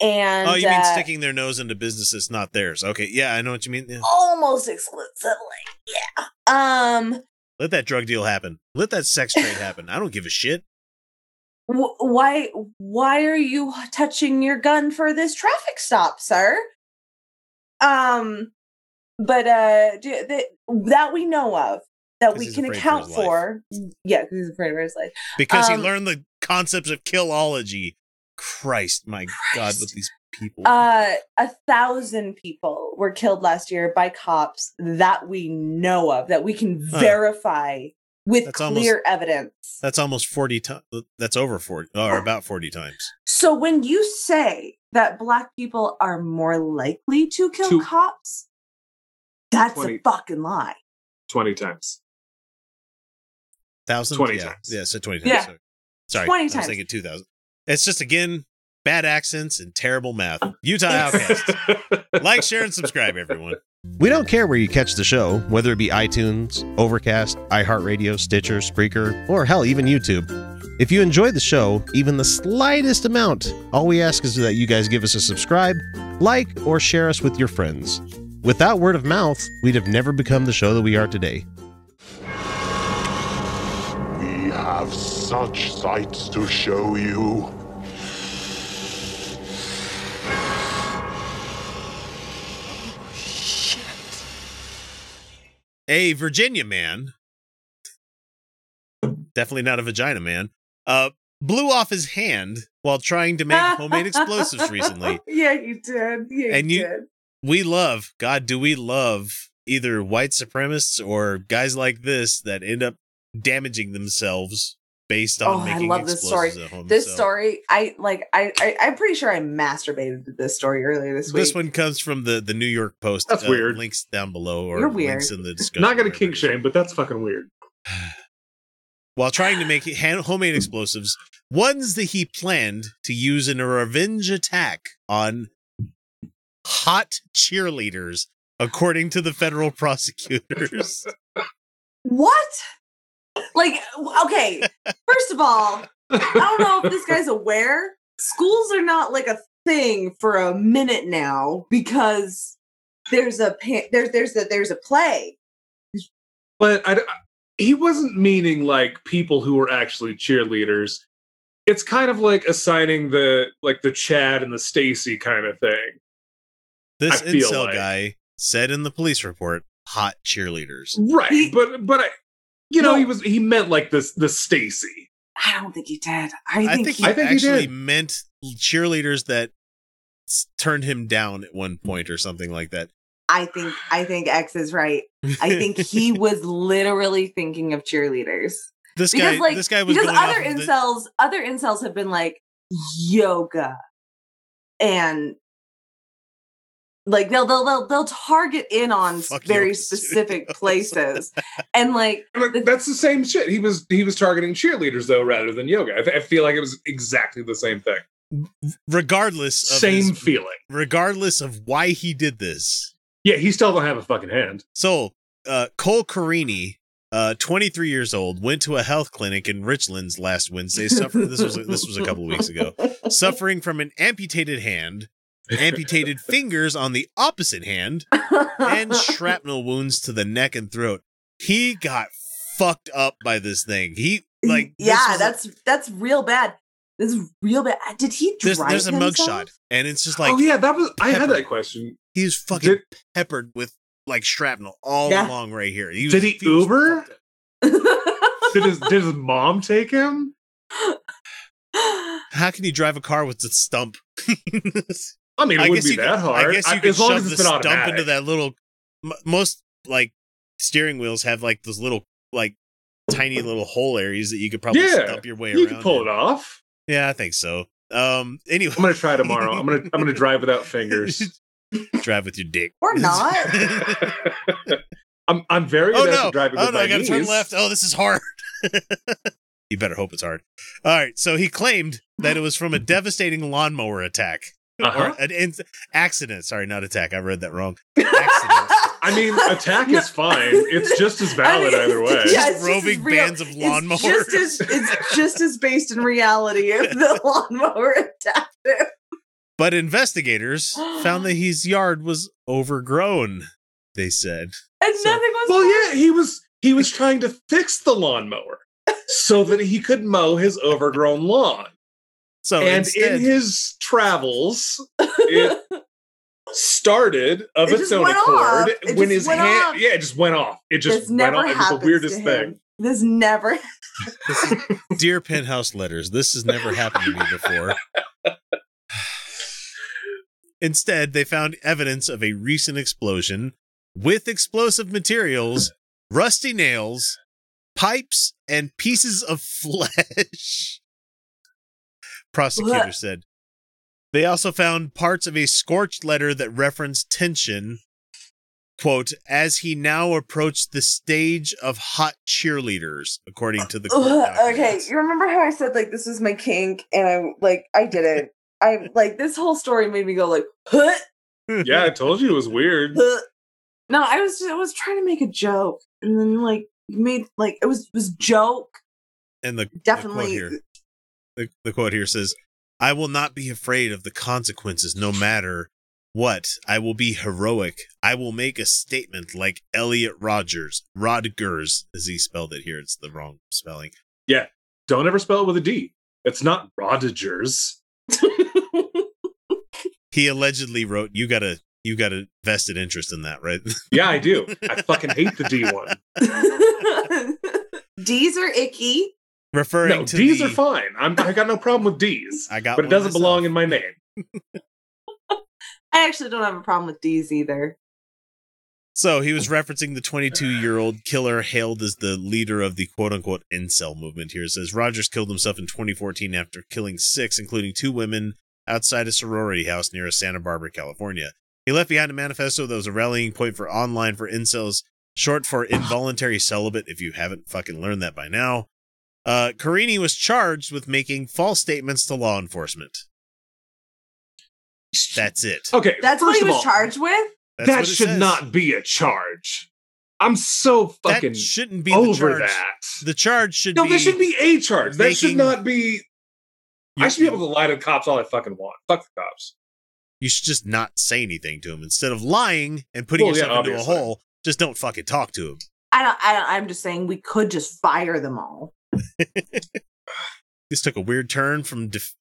and oh, you mean uh, sticking their nose into business that's not theirs? Okay, yeah, I know what you mean. Yeah. almost exclusively. Yeah. Um, Let that drug deal happen. Let that sex trade happen. I don't give a shit. Wh- why why are you touching your gun for this traffic stop, sir? Um, but uh, do, that that we know of that we can for account life. for. Yeah, 'cause he's afraid of his life. Because Um, he learned the concepts of killology. Christ, my God, with these people. Uh, a thousand people were killed last year by cops that we know of, that we can Huh. verify with That's clear evidence. that's almost 40 times. That's over 40, or about 40 times. So when you say that black people are more likely to kill To- cops, that's 20. a fucking lie. 20 times. Thousand? 20 yeah. times. Yeah, so 20 times. Yeah. Sorry. Sorry. 20 I was times. thinking 2,000. It's just, again, bad accents and terrible math. Oh. Utah Outcast. like, share, and subscribe, everyone. We don't care where you catch the show, whether it be iTunes, Overcast, iHeartRadio, Stitcher, Spreaker, or hell, even YouTube. If you enjoy the show, even the slightest amount, all we ask is that you guys give us a subscribe, like, or share us with your friends. Without word of mouth, we'd have never become the show that we are today. We have such sights to show you. A Virginia man, definitely not a vagina man, uh, blew off his hand while trying to make homemade explosives recently. yeah, you did. Yeah, And you- We love, God, do we love either white supremacists or guys like this that end up damaging themselves based on Oh, I making love this story. at home. This So, story, I like. I, I I'm pretty sure I masturbated to this story earlier this week. This one comes from the, the New York Post. That's uh, weird. Links down below or You're weird. links in the discussion. Not gonna wherever kink shame, but that's fucking weird. while trying to make hand- homemade explosives, ones that he planned to use in a revenge attack on hot cheerleaders, according to the federal prosecutors. What? Like, okay, first of all, I don't know if this guy's aware. Schools are not like a thing for a minute now because there's a pa- there's there's a there's a play. But I, he wasn't meaning like people who were actually cheerleaders. It's kind of like assigning the like the Chad and the Stacy kind of thing. This I incel like- guy said in the police report, hot cheerleaders. Right. He- but but I you know, No. he was he meant like this the Stacy. I don't think he did. I I think, think he, he I think he actually did. meant cheerleaders that turned him down at one point or something like that. I think I think X is right. I think he was literally thinking of cheerleaders. this because guy like this guy was because other off of the- incels other incels have been like yoga and like they'll they'll they'll, they'll target in on Fuck very specific studios. places and like Like, that's the same shit. He was he was targeting cheerleaders though, rather than yoga. I, th- I feel like it was exactly the same thing. regardless of Same his- feeling. regardless of why he did this. Yeah, he still don't have a fucking hand. So, uh, Cole Carini, uh, 23 years old, went to a health clinic in Richlands last Wednesday. Suffer- this was this was a couple weeks ago. Suffering from an amputated hand, amputated fingers on the opposite hand, and shrapnel wounds to the neck and throat. He got fucked up by this thing. He like yeah was a- that's that's real bad this is real bad did he there's, drive there's a himself? mugshot, and it's just oh, like oh yeah, that was I had that question. he was fucking Did, peppered with like shrapnel all Yeah. along right here. He was, did he was Uber? Did his did his mom take him? How can you drive a car with the stump? I mean, it I wouldn't be that could, hard. I guess you I- could as long shove as the it's been stump automatic. into that little. m- Most like steering wheels have like those little like tiny little hole areas that you could probably Yeah, stump your way You around. You can pull in. it off. Yeah, I think so. Um. Anyway, I'm gonna try tomorrow. I'm gonna I'm gonna drive without fingers. drive with your dick or not I'm I'm very oh good no! at driving Oh with no! my I gotta turn left. Oh, this is hard. you better hope it's hard. All right. So he claimed that it was from a devastating lawnmower attack Uh-huh. or an in- accident. Sorry, not attack. I read that wrong. Accident. I mean, attack is fine. It's just as valid I mean, either way. yeah, just roving as real- bands of it's just as it's just as based in reality if the lawnmower attacked him But investigators found that his yard was overgrown. They said. and So- nothing was Well, yeah, he was he was trying to fix the lawnmower so that he could mow his overgrown lawn. So and instead, in his travels, it started of It its own accord off. It when just his went hand off. yeah, it just went off. It just this went never off. It was the weirdest thing. him. This never. this is, dear penthouse letters, this has never happened to me before. Instead, they found evidence of a recent explosion with explosive materials, rusty nails, pipes, and pieces of flesh. Prosecutor Blech. said. They also found parts of a scorched letter that referenced tension. Quote, as he now approached the stage of hot cheerleaders, according to the court Ugh, okay, you remember how I said like this was my kink, and I like I did it. I like this whole story made me go like, huh, Yeah, I told you it was weird. huh. No, I was I was trying to make a joke, and then like made like it was it was joke. and the the quote Definitely, here, the, the quote here says, "I will not be afraid of the consequences, no matter what. I will be heroic. I will make a statement like Elliot Rogers, Rodgers, as he spelled it here. It's the wrong spelling. Yeah. Don't ever spell it with a D. It's not Rodgers. He allegedly wrote, "You got a you got a vested interest in that, right?" Yeah, I do. I fucking hate the D one. D's are icky. Referring No, to D's the, are fine. I'm, I got no problem with D's. I got but it doesn't myself. belong in my name. I actually don't have a problem with D's either. So he was referencing the 22 year old killer hailed as the leader of the quote unquote incel movement here. It says Rogers killed himself in 2014 after killing six, including two women, outside a sorority house near Santa Barbara, California. He left behind a manifesto that was a rallying point for online for incels, short for involuntary celibate, if you haven't fucking learned that by now. Uh, Carini was charged with making false statements to law enforcement. That's it. Okay, That's what he was all, charged with. That's that should says. not be a charge. I'm so fucking That shouldn't be the over charge. that. The charge should no, be. No, there should be a charge. That should not be. I should be able to lie to the cops all I fucking want. Fuck the cops. you should just not say anything to him instead of lying and putting Well, yeah, yourself into obviously. a hole. Just don't fucking talk to him. I don't. I don't. I'm just saying we could just fire them all. This took a weird turn from. Def-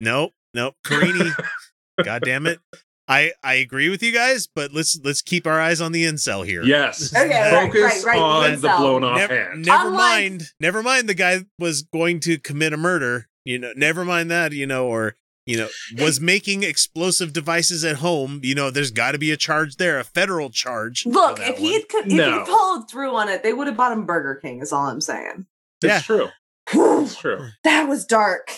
nope, nope. Carini, God damn it. I I agree with you guys, but let's let's keep our eyes on the incel here. Yes. Okay, Focus right, right, on the the blown off Never, hand. never Unlike- mind. Never mind. The guy was going to commit a murder. You know, never mind that. You know, or you know, was making explosive devices at home, you know, there's got to be a charge there, a federal charge. Look, if he'd co- if No. he followed through on it, they would have bought him Burger King. Is all I'm saying. It's Yeah. true. Whew, It's true. that was dark.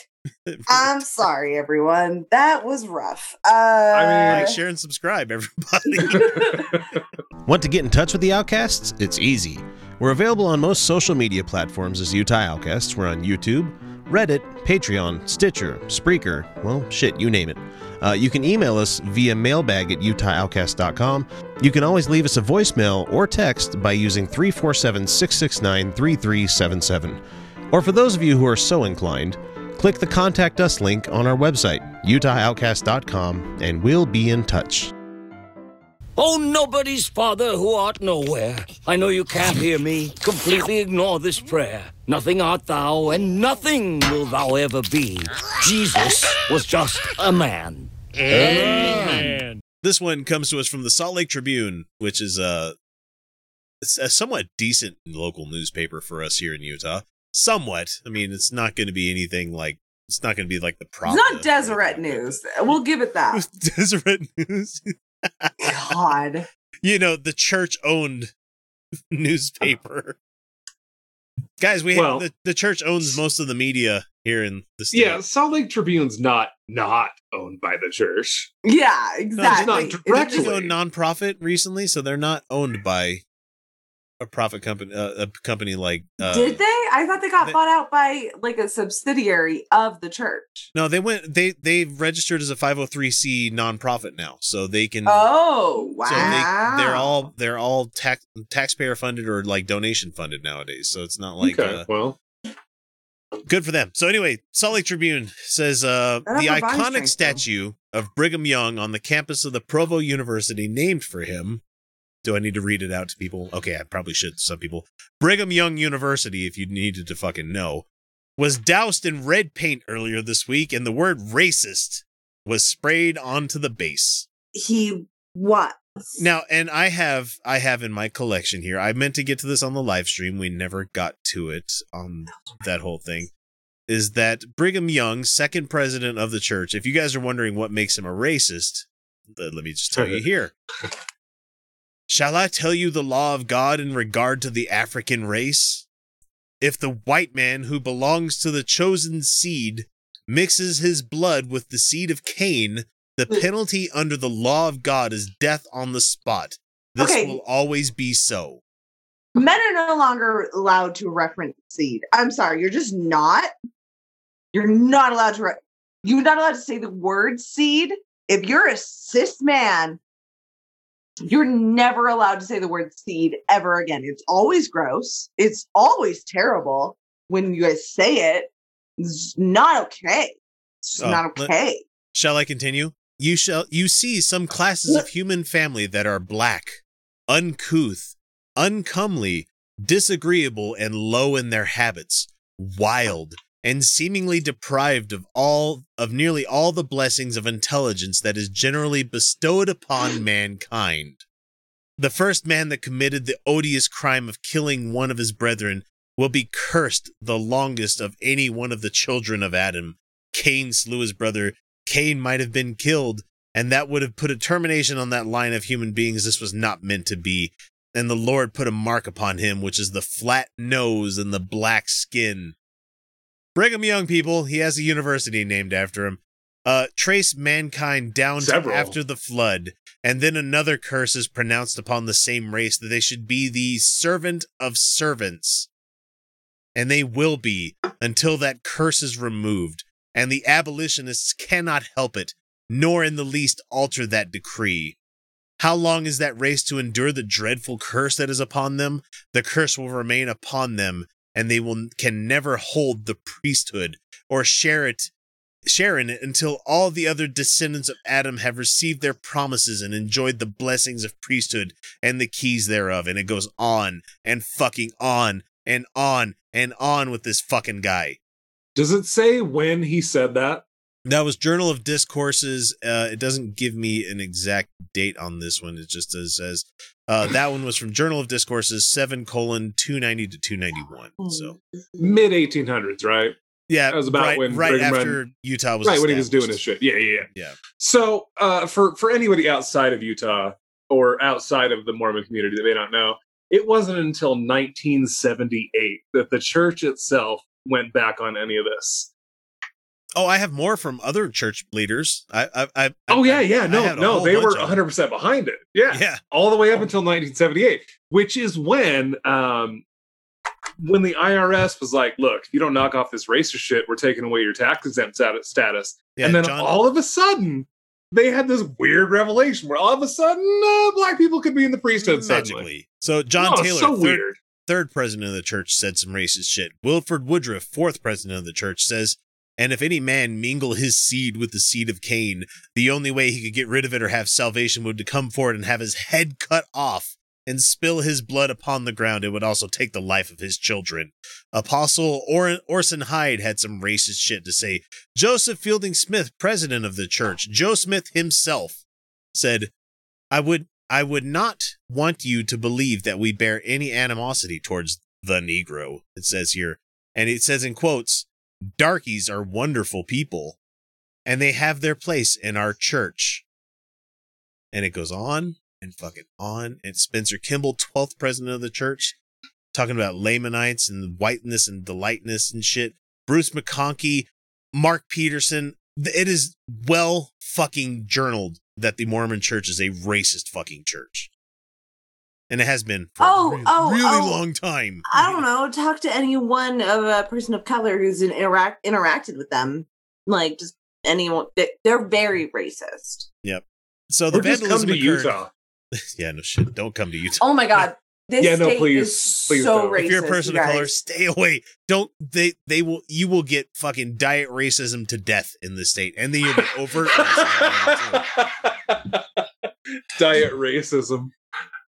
I'm sorry, everyone. That was rough. Uh, like, share, and subscribe, everybody. Want to get in touch with the Outcasts? It's easy. We're available on most social media platforms as Utah Outcasts. We're on YouTube, Reddit, Patreon, Stitcher, Spreaker, well, shit, you name it. Uh, you can email us via mailbag at utahoutcast.com. You can always leave us a voicemail or text by using 347 669 3377. Or for those of you who are so inclined, click the Contact Us link on our website, utahoutcast.com, and we'll be in touch. Oh, nobody's father who art nowhere. I know you can't hear me. Completely ignore this prayer. Nothing art thou, and nothing will thou ever be. Jesus was just a man. Amen. This one comes to us from the Salt Lake Tribune, which is a, a somewhat decent local newspaper for us here in Utah. Somewhat. I mean, it's not going to be anything like it's not going to be like the it's not Deseret News. We'll give it that. Deseret News. God. you know, the church-owned newspaper. Guys, we Well- have the, the church owns most of the media here in the state. Yeah, Salt Lake Tribune's not not owned by the church. Yeah, No, exactly. not It's- direct- They go nonprofit recently, so they're not owned by a profit company. Uh, a company like uh, Did they? I thought they got they- bought out by like a subsidiary of the church. No, they went. They they registered as a five hundred three c nonprofit now, so they can. Oh wow! So they they're all they're all tax taxpayer funded or like donation funded nowadays. So it's not like okay, uh, well, good for them. So anyway, Salt Lake Tribune says uh, the iconic strength, though. statue of Brigham Young on the campus of the Provo University, named for him. Do I need to read it out to people? Okay, I probably should. to Some people. Brigham Young University, if you needed to fucking know, was doused in red paint earlier this week, and the word racist was sprayed onto the base. he what? Now, and I have I have in my collection here. I meant to get to this on the live stream. We never got to it on that whole thing. Is that Brigham Young, second president of the church? If you guys are wondering what makes him a racist, let me just tell you here. Shall I tell you the law of God in regard to the African race? If the white man who belongs to the chosen seed mixes his blood with the seed of Cain, the hmm. penalty under the law of God is death on the spot. This Okay. will always be so. Men are no longer allowed to reference seed. I'm sorry, you're just not. You're not allowed to. Re- you're not allowed to say the word seed. If you're a cis man, you're never allowed to say the word seed ever again. It's always gross. It's always terrible when you guys say it. It's not okay. It's Oh, not let- okay. Shall I continue? You shall you see some classes of human family that are black, uncouth, uncomely, disagreeable, and low in their habits, wild, and seemingly deprived of all of nearly all the blessings of intelligence that is generally bestowed upon mankind. The first man that committed the odious crime of killing one of his brethren will be cursed the longest of any one of the children of Adam. Cain slew his brother. Cain might have been killed, and that would have put a termination on that line of human beings this was not meant to be. And the Lord put a mark upon him, which is the flat nose and the black skin. Brigham Young people, he has a university named after him. Uh, trace mankind down to after the flood, and then another curse is pronounced upon the same race that they should be the servant of servants. And they will be until that curse is removed, and the abolitionists cannot help it, nor in the least alter that decree. How long is that race to endure the dreadful curse that is upon them? The curse will remain upon them, and they will can never hold the priesthood or share it share in it until all the other descendants of Adam have received their promises and enjoyed the blessings of priesthood and the keys thereof. And it goes on and fucking on and on and on with this fucking guy. does it say when he said that? That was Journal of Discourses. Uh, it doesn't give me an exact date on this one. It just says, says uh, that one was from Journal of Discourses, seven colon two ninety to two ninety one. So Mid 1800s, right? Yeah, That was about right, when right Brigham Young- after Utah was right when he was doing his shit. Yeah, yeah, yeah. Yeah. So, uh, for for anybody outside of Utah or outside of the Mormon community that may not know, it wasn't until 1978 that the church itself went back on any of this. Oh, I have more from other church leaders. I, I, I Oh yeah, yeah, no, no, they were 100 percent behind it. Yeah, Yeah, all the way up until 1978, which is when um when the IRS was like, "Look, if you don't knock off this racist shit, we're taking away your tax exempt status." yeah. and then John, all of a sudden, they had this weird revelation where all of a sudden, uh, black people could be in the priesthood suddenly. So John Oh, Taylor, so third, weird. third president of the church, said some racist shit. Wilford Woodruff, fourth president of the church, says, "And if any man mingle his seed with the seed of Cain, the only way he could get rid of it or have salvation would to come forward and have his head cut off." And spill his blood upon the ground, it would also take the life of his children. Apostle or- Orson Hyde had some racist shit to say. Joseph Fielding Smith, president of the church, Joe Smith himself, said, I would I would not want you to believe that we bear any animosity towards the Negro, it says here. And it says in quotes, darkies are wonderful people, and they have their place in our church. And it goes on and fucking on. And Spencer Kimball, 12th president of the church, talking about Lamanites and whiteness and delightness and shit. Bruce McConkie, Mark Petersen. It is well fucking journaled that the Mormon church is a racist fucking church. And it has been for Oh, a really, oh, really oh. long time. I don't know. Talk to anyone of a person of color who's in interact interacted with them. Like just anyone. they- They're very racist. Yep. So the Or just come to occurred- Utah. yeah, no shit. Don't come to Utah. Oh my god, this Yeah, no, state please, is please so don't. racist. if you're a person you of color, stay away. Don't they? They will. You will get fucking diet racism to death in this state, and then you'll get overt. Diet racism.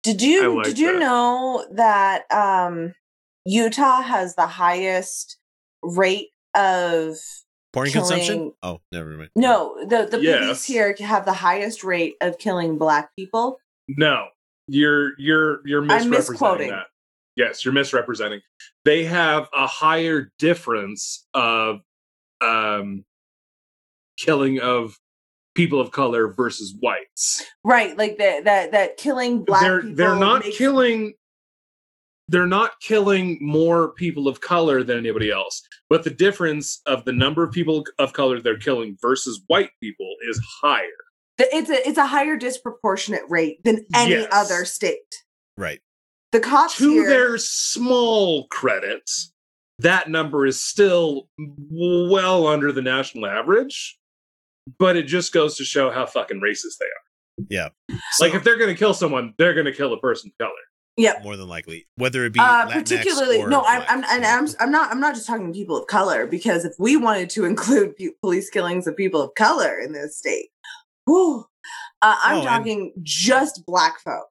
Did you like did you that. know that um Utah has the highest rate of Porn Killing- consumption? Oh, never mind. no the the Yes. police here have the highest rate of killing black people. No, you're you're you're I'm misrepresenting misquoting. that. Yes, you're misrepresenting. They have a higher difference of um killing of people of color versus whites. Right, like that that that killing black they're people. they're not makes- killing they're not killing more people of color than anybody else. But the difference of the number of people of color they're killing versus white people is higher. It's a it's a higher disproportionate rate than any Yes. other state. Right. The cops to here, their small credits, that number is still well under the national average, but it just goes to show how fucking racist they are. Yeah. like if they're going to kill someone, they're going to kill a person of color. Yeah. More than likely, whether it be uh, particularly or no, I'm black. I'm and I'm I'm not I'm not just talking people of color because if we wanted to include pe- police killings of people of color in this state, whew, uh, I'm Oh, and- talking just black folk.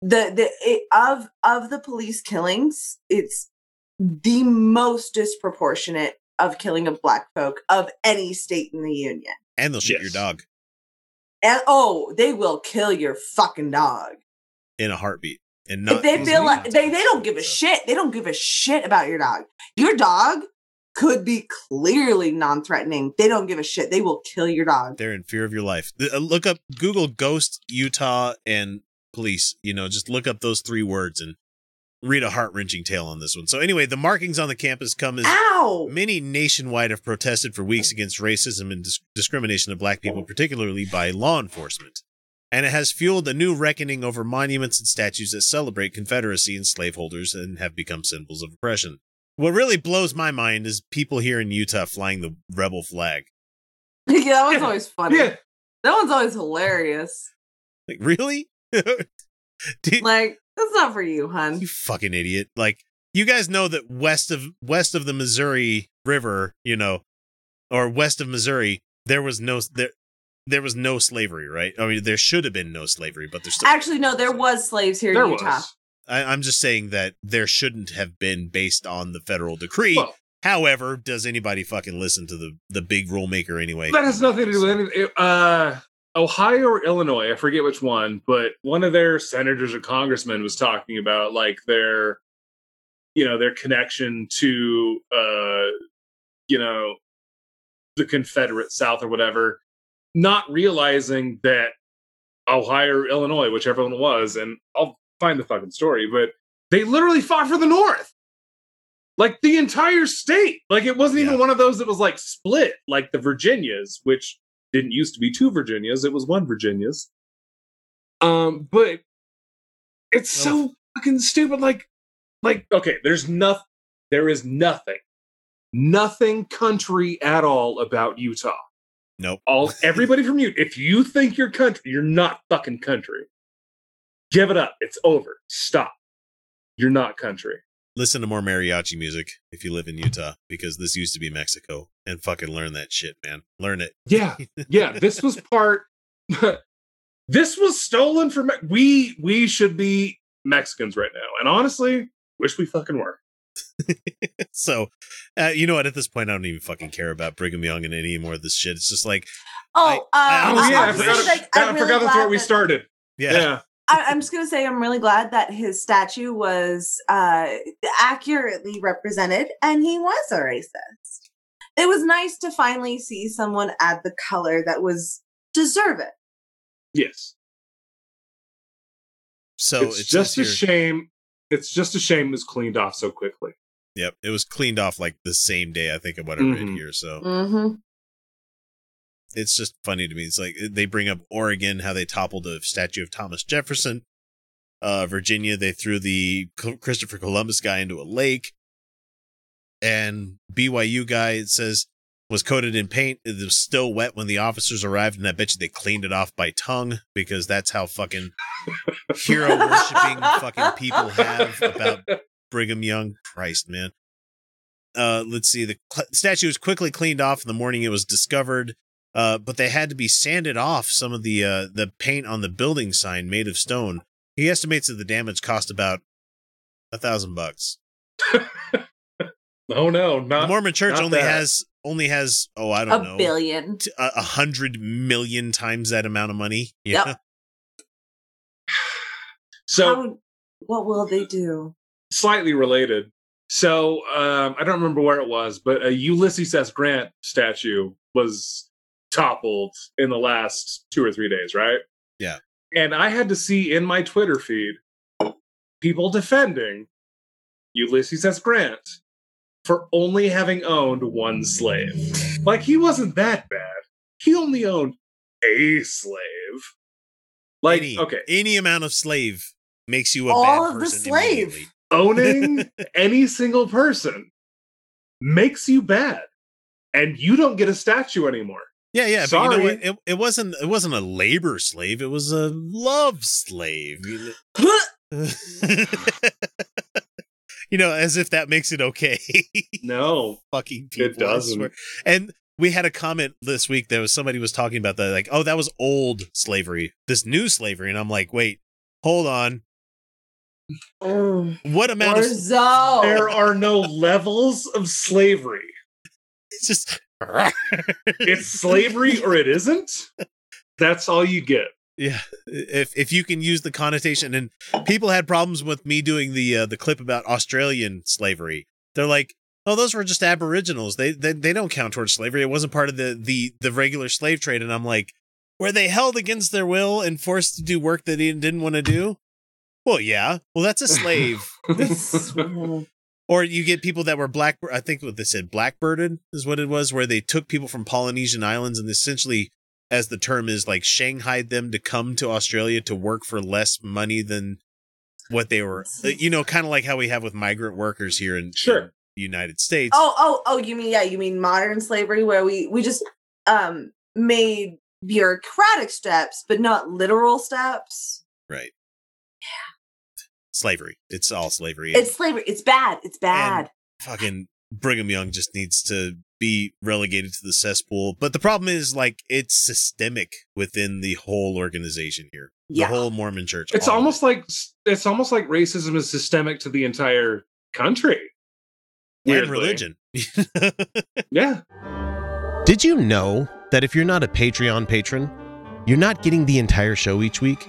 The the it, of of the police killings, it's the most disproportionate of killing of black folk of any state in the union. and they'll shoot your dog And oh, they will kill your fucking dog. in a heartbeat. And not if they feel like they, they don't give a so. shit they don't give a shit about your dog your dog could be clearly non-threatening they don't give a shit they will kill your dog They're in fear of your life. Uh, Look up Google Ghost Utah and police. You know, just look up those three words and read a heart wrenching tale on this one. So anyway, the markings on the campus come as ow many nationwide have protested for weeks against racism and dis- discrimination of black people, particularly by law enforcement. And it has fueled a new reckoning over monuments and statues that celebrate Confederacy and slaveholders and have become symbols of oppression. What really blows my mind is people here in Utah flying the rebel flag. yeah that one's always funny Yeah. that one's always hilarious Like, really? Like that's not for you hun you fucking idiot. Like, you guys know that west of west of the Missouri River, you know, or west of Missouri, there was no there there was no slavery, right? I mean, there should have been no slavery, but there's still actually no there was slaves here There in utah was. I, I'm just saying that there shouldn't have been based on the federal decree. Well, However, does anybody fucking listen to the the big rulemaker anyway? that has nothing to do with anything. Uh, Ohio or Illinois, I forget which one, but one of their senators or congressmen was talking about like their, you know, their connection to uh, you know, the Confederate South or whatever, not realizing that Ohio or Illinois, whichever one it was, and I'll find the fucking story, but they literally fought for the North. Like the entire state. Like it wasn't even one of those that was like split, like the Virginias, which didn't used to be two Virginias, it was one Virginias. Um, but it's so fucking stupid. Like, like, okay, there's nothing, there is nothing, nothing country at all about Utah. Nope. All everybody from Utah, if you think you're country, you're not fucking country. Give it up. It's over. Stop. You're not country. Listen to more mariachi music if you live in Utah because this used to be Mexico and fucking learn that shit, man. Learn it. Yeah, yeah. This was part. this was stolen from Me- we. We should be Mexicans right now, and honestly, wish we fucking were. so, uh, you know what? At this point, I don't even fucking care about Brigham Young and any more of this shit. It's just like, Oh, um, oh yeah, I I'm forgot. like, I, I'm really forgot that's glad where we started. yeah, Yeah. I, I'm just gonna say I'm really glad that his statue was uh, accurately represented, and he was a racist. It was nice to finally see someone add the color that was deserving. Yes. So it's, it's just a here- shame. It's just a shame it was cleaned off so quickly. Yep, it was cleaned off like the same day. I think of what I read Mhm. here. So Mm-hmm. It's just funny to me. It's like they bring up Oregon, how they toppled a statue of Thomas Jefferson. Uh, Virginia, they threw the Christopher Columbus guy into a lake. And BYU guy, it says, was coated in paint. It was still wet when the officers arrived, and I bet you they cleaned it off by tongue because that's how fucking hero worshiping fucking people have about Brigham Young. Christ, man. Uh, let's see. The cl- statue was quickly cleaned off in the morning it was discovered, uh, but they had to be sanded off some of the uh, the paint on the building sign made of stone. He estimates that the damage cost about a thousand bucks. Oh no, not the Mormon Church not only that. has only has oh I don't know A know billion. t- a, a hundred million times that amount of money. Yep. So How, what will they do? slightly related. So um, I don't remember where it was, but a Ulysses S. Grant statue was toppled in the last two or three days, right? Yeah. And I had to see in my Twitter feed people defending Ulysses S. Grant for only having owned one slave. Like he wasn't that bad. He only owned a slave. Like any, okay, any amount of slave makes you a All bad of the slave. owning any single person makes you bad and you don't get a statue anymore Yeah, yeah, but you know what? It, it wasn't it wasn't a labor slave. It was a love slave. You know- as if that makes it okay. no Fucking people. it doesn't. And we had a comment this week. that was somebody was talking about that, like, oh, that was old slavery. This new slavery, and I'm like, wait, hold on. Mm. What amount of there are no levels of slavery it's just it's slavery or it isn't that's all you get Yeah, if if you can use the connotation, and people had problems with me doing the uh, the clip about Australian slavery. They're like, "Oh, those were just Aboriginals. They they they don't count towards slavery. It wasn't part of the the the regular slave trade." And I'm like, "Were they held against their will and forced to do work that they didn't want to do?" Well, yeah. Well, that's a slave. or you get people that were black. I think what they said, blackbirded is what it was, where they took people from Polynesian islands and essentially, as the term is, like shanghaied them to come to Australia to work for less money than what they were. uh, You know, kind of like how we have with migrant workers here in, Sure. in the United States. Oh, oh, oh, you mean yeah, you mean modern slavery where we we just um made bureaucratic steps but not literal steps. Right. Slavery. It's all slavery. It's slavery. It's bad. It's bad. fucking Brigham Young just needs to be relegated to the cesspool. But the problem is, like, it's systemic within the whole organization here. Yeah. The whole Mormon church. it's all of almost like it's almost like racism is systemic to the entire country it. and religion. yeah Did you know that if you're not a Patreon patron, you're not getting the entire show each week?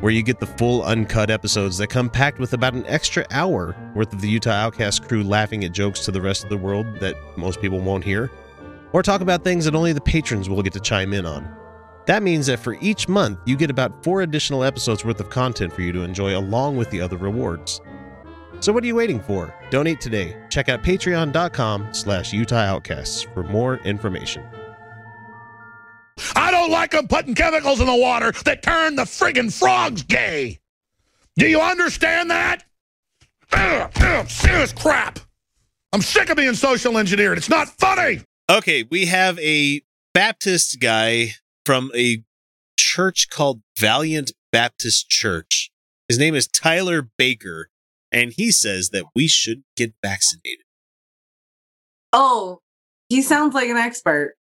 where you get the full uncut episodes that come packed with about an extra hour worth of the Utah Outcast crew laughing at jokes to the rest of the world that most people won't hear, or talk about things that only the patrons will get to chime in on. That means that for each month, you get about four additional episodes worth of content for you to enjoy along with the other rewards. So what are you waiting for? Donate today. Check out patreon.com slash Utah Outcasts for more information. I don't like them putting chemicals in the water that turn the friggin' frogs gay. Do you understand that? Ugh, ugh, serious crap. I'm sick of being social engineered. It's not funny. Okay, we have a Baptist guy from a church called Valiant Baptist Church. His name is Tyler Baker, and he says that we should get vaccinated. Oh, he sounds like an expert.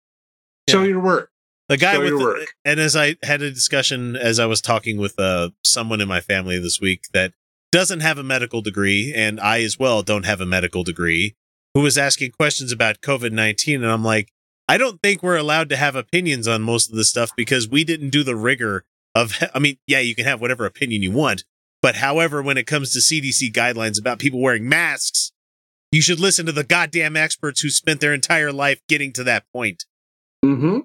Show your work. The guy Show with the- and as I had a discussion as I was talking with uh, someone in my family this week that doesn't have a medical degree, and I as well don't have a medical degree, who was asking questions about COVID nineteen, and I'm like, I don't think we're allowed to have opinions on most of this stuff because we didn't do the rigor of. I mean, yeah, you can have whatever opinion you want, but however, when it comes to CDC guidelines about people wearing masks, you should listen to the goddamn experts who spent their entire life getting to that point. Mm-hmm.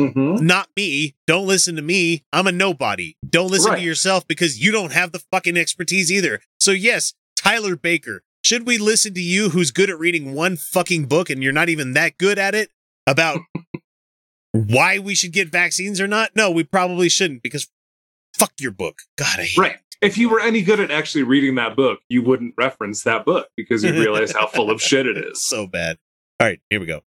Mm-hmm. Not me. Don't listen to me. I'm a nobody. Don't listen Right. to yourself because you don't have the fucking expertise either. So yes, Tyler Baker. Should we listen to you who's good at reading one fucking book and you're not even that good at it about why we should get vaccines or not? No, we probably shouldn't because fuck your book. God, I Right. If you were any good at actually reading that book, you wouldn't reference that book because you'd realize how full of shit it is. So bad. All right, here we go.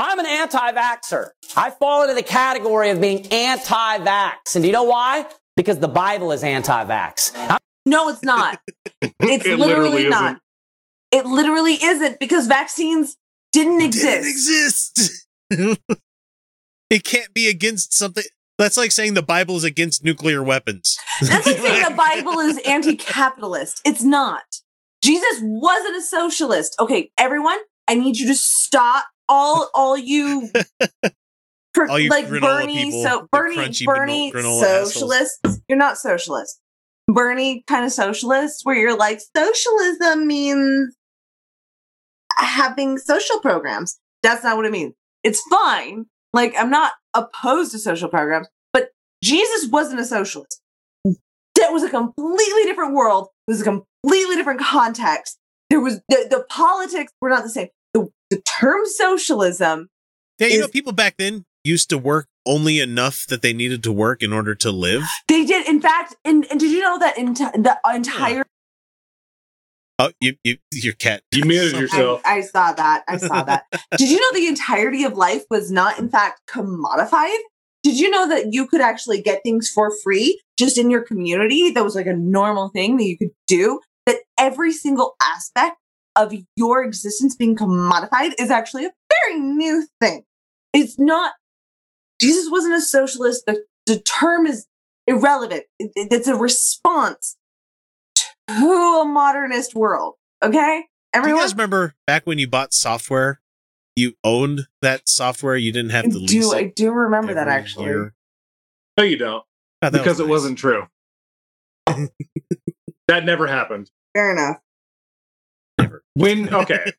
I'm an anti-vaxxer. I fall into the category of being anti-vax. And do you know why? Because the Bible is anti-vax. I'm- No, it's not. It's It literally, literally not. It literally isn't because vaccines didn't exist. exist. it can't be against something. That's like saying the Bible is against nuclear weapons. That's like saying the Bible is anti-capitalist. It's not. Jesus wasn't a socialist. Okay, everyone, I need you to stop. All, all you, per- All you like Bernie, people, so Bernie, Bernie, granola assholes. socialists. You're not socialist. Bernie kind of socialist, where you're like socialism means having social programs. That's not what it means. It's fine. Like I'm not opposed to social programs, but Jesus wasn't a socialist. That was a completely different world. It was a completely different context. There was the, the politics were not the same. The, the term socialism Yeah, you know, people back then used to work only enough that they needed to work in order to live. They did, in fact, and, and did you know that enti- the entire? Oh, you, you, your cat. You muted I, I saw that. I saw that. did you know the entirety of life was not, in fact, commodified? Did you know that you could actually get things for free just in your community? That was like a normal thing that you could do. That every single aspect of your existence being commodified is actually a very new thing. It's not. Jesus wasn't a socialist. The, the term is irrelevant. It- it- it's a response to a modernist world. Okay, Do you everyone. guys remember back when you bought software? You owned that software. You didn't have to lease do it. I do remember that actually? year. No, you don't. Oh, because was it wasn't true. that never happened. Fair enough. When okay,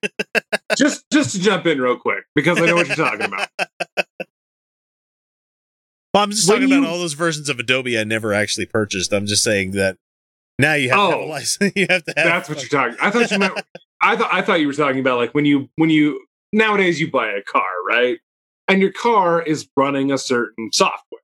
just just to jump in real quick because I know what you're talking about. Well, I'm just When talking you- about all those versions of Adobe I never actually purchased. I'm just saying that now you have to have a Oh. license. you have to have. That's what you're talking. I thought you meant. I thought I thought you were talking about like when you when you nowadays you buy a car right, and your car is running a certain software.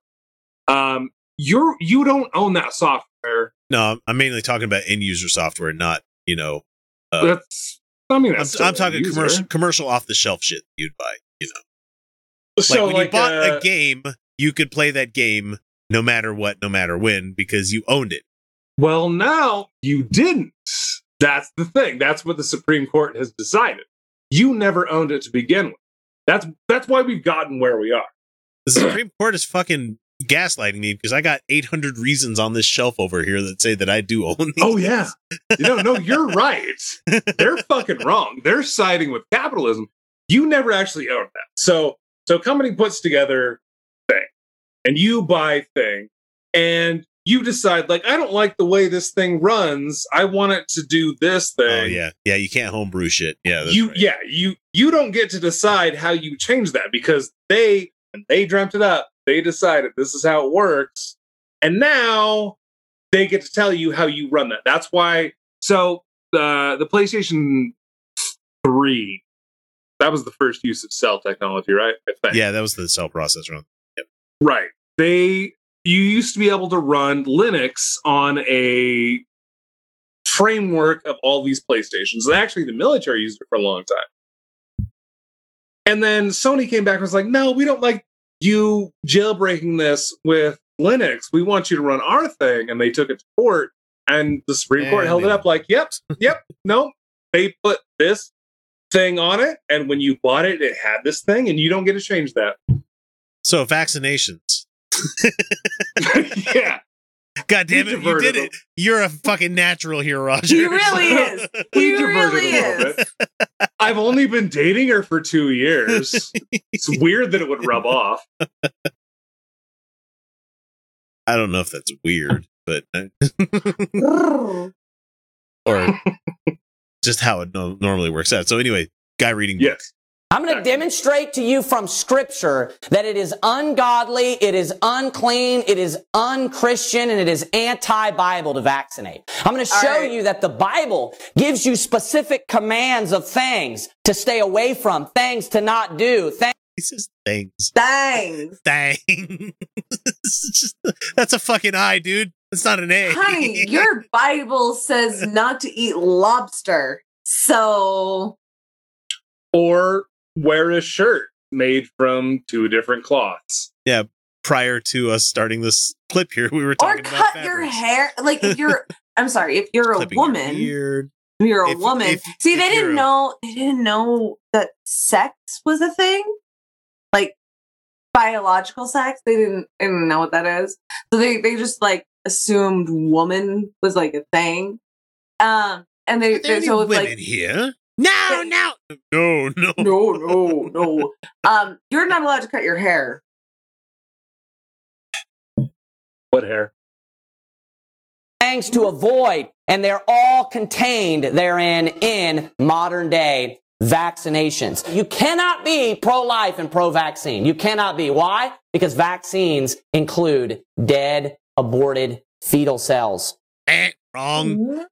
Um, you're you don't own that software. No, I'm mainly talking about end user software, not you know. Uh, That's. I mean, I'm, I'm talking user. commercial commercial off the shelf shit you'd buy. You know, So like when like you bought uh, a game, you could play that game no matter what, no matter when, because you owned it. Well, now you didn't. That's the thing. That's what the Supreme Court has decided. You never owned it to begin with. That's that's why we've gotten where we are. The Supreme Court is fucking gaslighting me because I got 800 reasons on this shelf over here that say that I do own. Oh yeah. You know, no, you're right. They're fucking wrong. They're siding with capitalism. You never actually own that. So so company puts together thing and you buy thing and you decide like I don't like the way this thing runs. I want it to do this oh, thing. Oh yeah, yeah. You can't homebrew shit. Yeah, you right. yeah, you you don't get to decide how you change that because they when they dreamt it up, they decided this is how it works. And now they get to tell you how you run that. That's why so uh, the PlayStation 3 that was the first use of cell technology, right? I think. Yeah, that was the cell processor. Right. They you used to be able to run Linux on a framework of all these PlayStations. And actually the military used it for a long time. And then Sony came back and was like, "No, we don't like you jailbreaking this with Linux. We want you to run our thing." And they took it to court and the Supreme Court And held it up like, "Yep, yep, no. They put this thing on it and when you bought it it had this thing and you don't get to change that." So vaccinations. yeah. God damn it, you did it. You're a fucking natural here, Roger. He really is. He We diverted really a is. I've only been dating her for two years. it's weird that it would rub off. I don't know if that's weird, but or just how it no- normally works out. So anyway, guy reading yes. I'm going to demonstrate to you from scripture that it is ungodly, it is unclean, it is unchristian, and it is anti-Bible to vaccinate. I'm going to show right. you that the Bible gives you specific commands of things to stay away from, things to not do, things He says things. Thanks. Thing. It's just- that's a fucking I, dude. It's not an A. Honey, your Bible says not to eat lobster. So Or wear a shirt made from two different cloths. yeah. Prior to us starting this clip here, we were or talking about cut your hair. Like if you're I'm sorry, if you're a Clipping your woman, beard. you're a If- woman. if- See, if they didn't a- know they didn't know that sex was a thing. Like biological sex. They didn't, they didn't know what that is. So they, they just like assumed woman was like a thing. Um and they, Are there they any so it's women like here? No, no, no, no. no, no, no. Um, you're not allowed to cut your hair. What hair? things to avoid, and they're all contained therein in modern day vaccinations. You cannot be pro-life and pro-vaccine. You cannot be. Why? Because vaccines include dead, aborted fetal cells. Eh, wrong.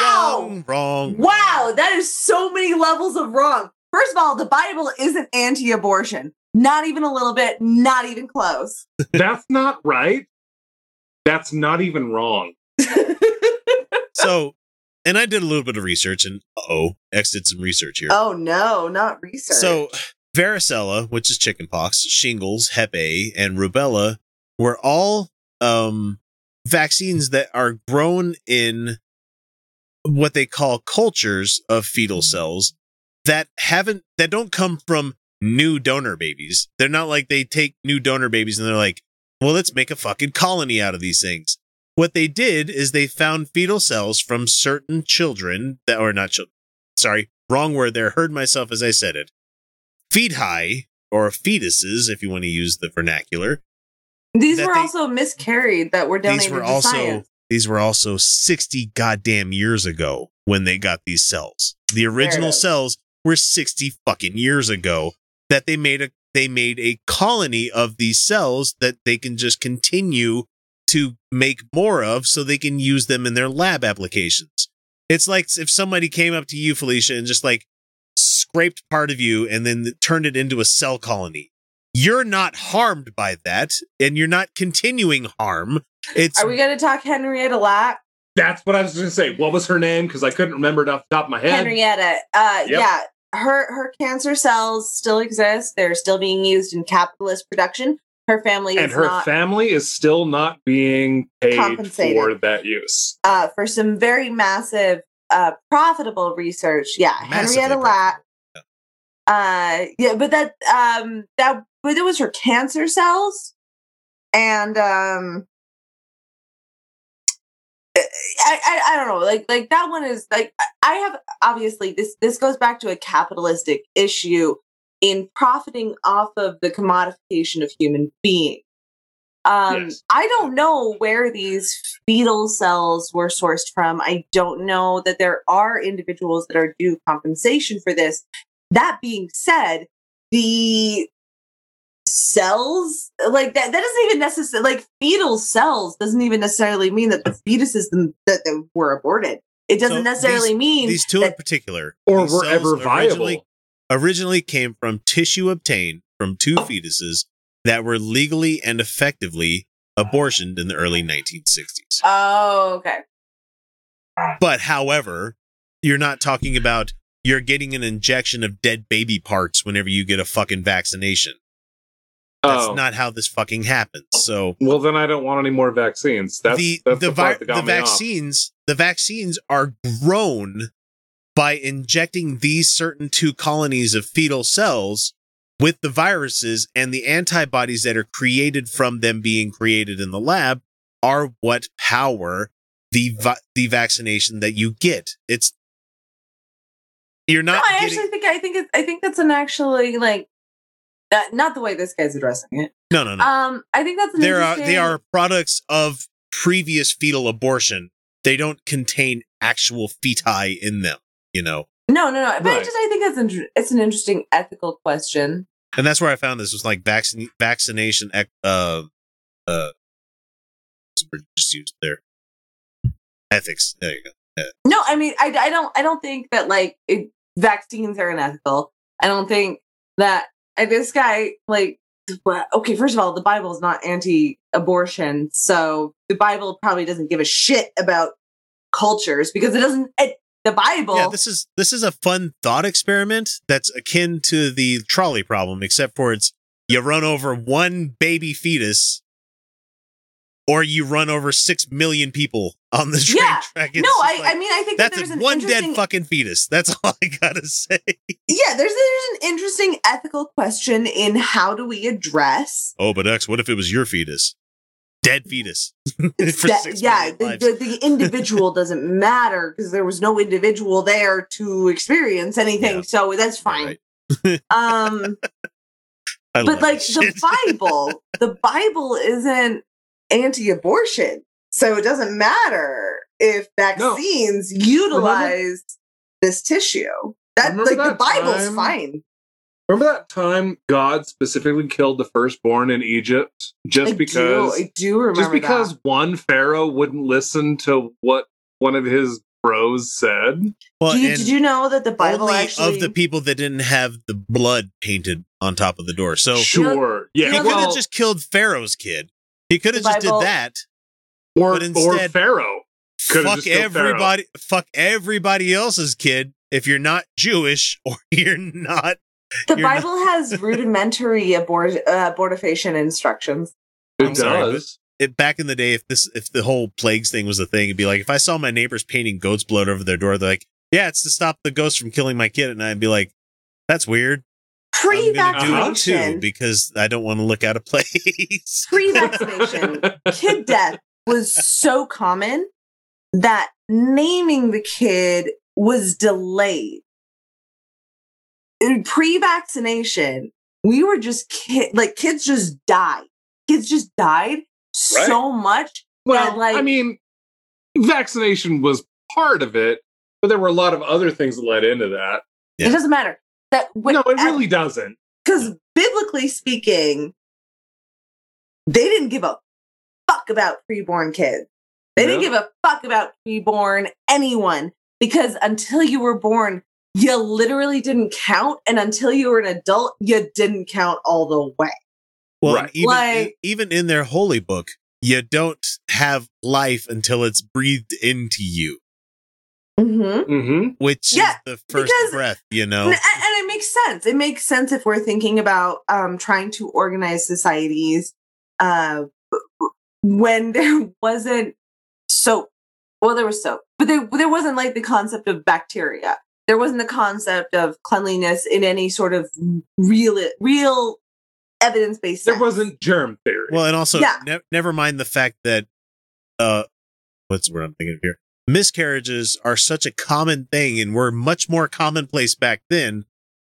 Wow! Wrong. Wrong. Wow, that is so many levels of wrong. First of all, the Bible isn't anti-abortion. Not even a little bit, not even close. That's not right. That's not even wrong. So, and I did a little bit of research, and oh, X did some research here. Oh no, not research. So, varicella, which is chickenpox, shingles, Hep A, and rubella were all um, vaccines that are grown in what they call cultures of fetal mm-hmm. cells that haven't that don't come from new donor babies. They're not like they take new donor babies and they're like, "Well, let's make a fucking colony out of these things." What they did is they found fetal cells from certain children that or not children. Sorry, wrong word there. Heard myself as I said it. Feti or fetuses, if you want to use the vernacular. these were they- also miscarried that were donated These were to also science. These were also 60 goddamn years ago when they got these cells. The original cells were 60 fucking years ago that they made a they made a colony of these cells that they can just continue to make more of so they can use them in their lab applications. It's like if somebody came up to you, Felicia, and just like scraped part of you and then turned it into a cell colony. You're not harmed by that, and you're not continuing harm. It's Are we gonna talk Henrietta Lack? That's what I was going to say. What was her name? Because I couldn't remember it off the top of my head. Henrietta. Uh Yep. yeah. Her her cancer cells still exist. They're still being used in capitalist production. Her family is and her not family is still not being paid Compensated. for that use. uh, for some very massive, uh, profitable research. Yeah, Massively Henrietta Lack. Uh, yeah, but that um that but it was her cancer cells, and um, I, I I don't know, like like that one is like I- have obviously this this goes back to a capitalistic issue in profiting off of the commodification of human beings. Um, Yes. I don't know where these fetal cells were sourced from. I don't know that there are individuals that are due compensation for this. That being said, the cells like that that doesn't even necessarily like fetal cells doesn't even necessarily mean that the fetuses them, that, that were aborted. It doesn't So necessarily these, mean these two in particular, Or were cells ever Originally, viable. originally came from tissue obtained from two oh. fetuses that were legally and effectively abortioned in the early 1960s. Oh, okay. But however, you're not talking about you're getting an injection of dead baby parts whenever you get a fucking vaccination. That's Oh. not how this fucking happens. So Well, then I don't want any more vaccines. That's the that's the, the, part vi- that got the me off. vaccines the vaccines are grown by injecting these certain two colonies of fetal cells with the viruses and the antibodies that are created from them being created in the lab are what power the vi- the vaccination that you get it's you're No, not I getting actually think I think it's I think that's an actually like uh, not the way this guy's addressing it. no no no Um, I think that's an there are they are products of previous fetal abortion they don't contain actual feti in them you know no, no, no. But I just I think that's inter- it's an interesting ethical question. and that's where I found this was like vaccine vaccination ec- uh uh what's the word just used there ethics there you go Yeah. No, I mean, I, I don't I don't think that like it, vaccines are unethical. I don't think that this guy like okay. First of all, the Bible is not anti-abortion, so the Bible probably doesn't give a shit about cultures because it doesn't. It, the Bible. yeah this is this is a fun thought experiment that's akin to the trolley problem except for it's you run over one baby fetus or you run over six million people on the train yeah. track. No, It's just I, like- I mean, I think that that's there's a- an one dead fucking fetus. That's all i gotta say. Yeah, there's there's an interesting ethical question in how do we address oh but x what if it was your fetus? Dead fetus. That, yeah, the, the, the individual doesn't matter because there was no individual there to experience anything, so that's fine. um, I but like this the shit. Bible, the Bible isn't anti-abortion, so it doesn't matter if vaccines utilize this tissue. That Remember like the that Bible's time- fine. Remember that time God specifically killed the firstborn in Egypt just I because do, I do remember just because that. one pharaoh wouldn't listen to what one of his bros said. Well, Do you- did you know that the Bible only actually of the people that didn't have the blood painted on top of the door. So Sure. Yeah, he could well- have just killed Pharaoh's kid. He could have just did that. Or but or instead, Pharaoh. Could have fuck just killed Pharaoh. everybody. Fuck everybody else's kid. If you're not Jewish or you're not, The you're not- Bible has rudimentary abort uh, abortifacient instructions. I'm sorry, but it, back in the day, if this if the whole plagues thing was a thing, it'd be like if I saw my neighbors painting goat's blood over their door, they're like, "Yeah, it's to stop the ghost from killing my kid," and I'd be like, "That's weird." I'm do too Pre-vaccination, because I don't want to look out of place. pre-vaccination, kid death was so common that naming the kid was delayed. In pre-vaccination, we were just kid like kids just died. Kids just died so much Well, that like I mean, vaccination was part of it, but there were a lot of other things that led into that. it doesn't matter. That no, it really doesn't. because biblically speaking, they didn't give a fuck about preborn kids. They didn't give a fuck about preborn anyone because until you were born, you literally didn't count, and until you were an adult, you didn't count all the way. Well, Right. even Like- even in their holy book, you don't have life until it's breathed into you, Mm-hmm. Mm-hmm. which Yeah, is the first because- breath. You know, And, and it makes sense. It makes sense if we're thinking about um, trying to organize societies uh, when there wasn't soap. Well, there was soap, but there there wasn't like the concept of bacteria. There wasn't the concept of cleanliness in any sort of real real evidence based. There wasn't germ theory. Well, and also, Yeah. ne- never mind the fact that, uh, what's the word I'm thinking of here? Miscarriages are such a common thing and were much more commonplace back then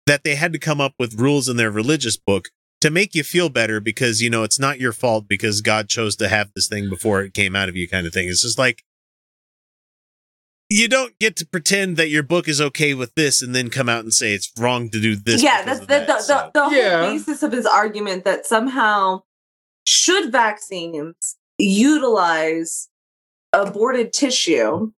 that they had to come up with rules in their religious book to make you feel better because, you know, it's not your fault because God chose to have this thing before it came out of you kind of thing. It's just like, you don't get to pretend that your book is okay with this and then come out and say it's wrong to do this. yeah, that's the, that. the, So- the, the Yeah. whole basis of his argument that somehow should vaccines utilize aborted tissue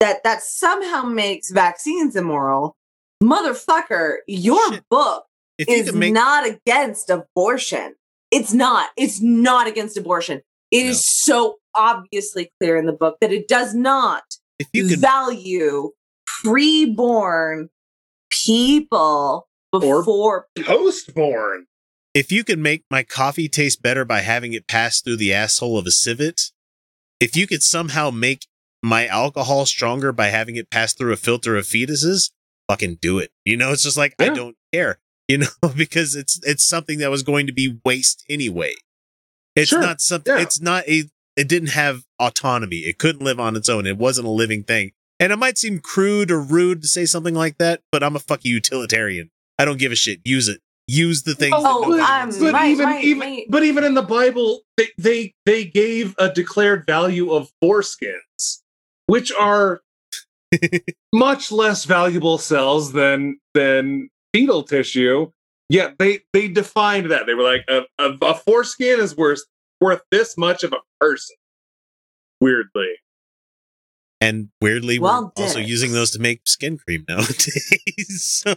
that that somehow makes vaccines immoral motherfucker your book If is make- not against abortion. It's not. It's not against abortion. It is so obviously clear in the book that it does not if you could value preborn people before postborn. If you could make my coffee taste better by having it pass through the asshole of a civet, if you could somehow make my alcohol stronger by having it pass through a filter of fetuses, fucking do it. You know, it's just like I don't care. You know, because it's it's something that was going to be waste anyway. It's Sure, not something. yeah. It's not a. It didn't have autonomy. It couldn't live on its own. It wasn't a living thing. And it might seem crude or rude to say something like that, but I'm a fucking utilitarian. I don't give a shit. Use it. Use the things. Oh, nobody I'm- um, but my- even my- even my- but even in the Bible, they they they gave a declared value of foreskins, which are much less valuable cells than than fetal tissue. Yet they they defined that they were like a, a, a foreskin is worth worth this much of a person. Weirdly, and weirdly, Well, we're also Dick. using those to make skin cream nowadays. so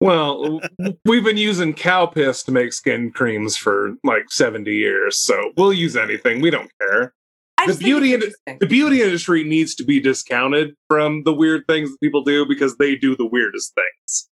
well, we've been using cow piss to make skin creams for like seventy years, so we'll use anything. We don't care. I the beauty in the beauty industry needs to be discounted from the weird things that people do because they do the weirdest things.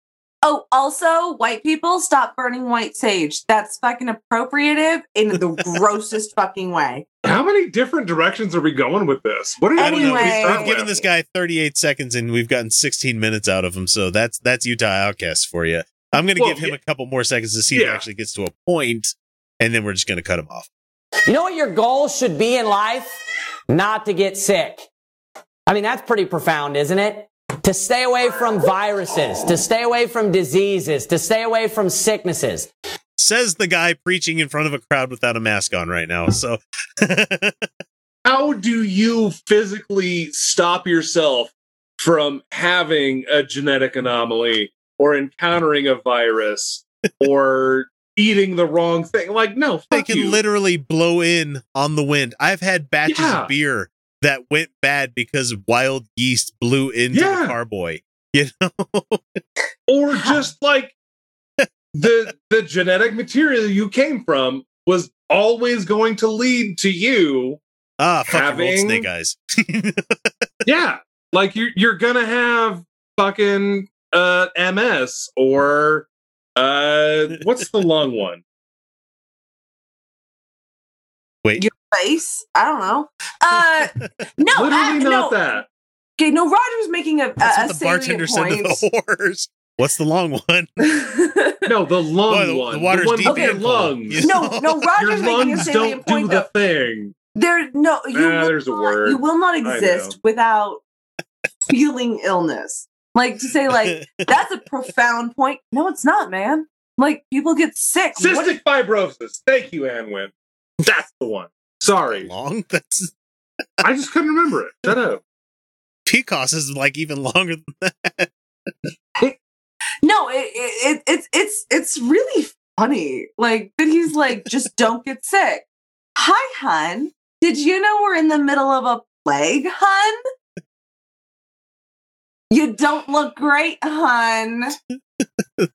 Oh, also, white people stop burning white sage. That's fucking appropriative in the grossest fucking way. How many different directions are we going with this? What are you I don't know. Anyway. We've, we've given this guy 38 seconds and we've gotten 16 minutes out of him. So that's that's Utah Outcast for you. I'm going to Well, give him yeah. a couple more seconds to see if he actually gets to a point, and then we're just going to cut him off. You know what your goal should be in life? Not to get sick. I mean, that's pretty profound, isn't it? To stay away from viruses, to stay away from diseases, to stay away from sicknesses. Says the guy preaching in front of a crowd without a mask on right now. So How do you physically stop yourself from having a genetic anomaly or encountering a virus or eating the wrong thing? Like, no, fuck they can you. literally blow in on the wind. I've had batches Yeah. of beer that went bad because wild yeast blew into Yeah. the carboy. You know, or just like the the genetic material you came from was always going to lead to you ah, fucking old Having- snake eyes. yeah like you're you're gonna have fucking uh ms or uh what's the long one Wait, Your face? I don't know. Uh, no, literally I, not no. that Okay, no. Roger's making a, a, that's a what the salient bartender said to point. The whores. What's the long one? no the lung Boy, the- one the water's one deep with your lungs You no, no. your Roger's making a lungs salient don't do point. the Though. thing There, no, you Ah, will there's a word. You will not exist without feeling illness. Like to say, like that's a profound point. No, it's not, man. Like people get sick. What- cystic fibrosis thank you Ann Wynn. that's the one sorry long? That's i just couldn't remember it shut up PCOS is like even longer than that. No, it, it, it it's it's it's really funny. Like that he's like, just don't get sick. Hi, hun. Did you know we're in the middle of a plague, hun? You don't look great, hun. I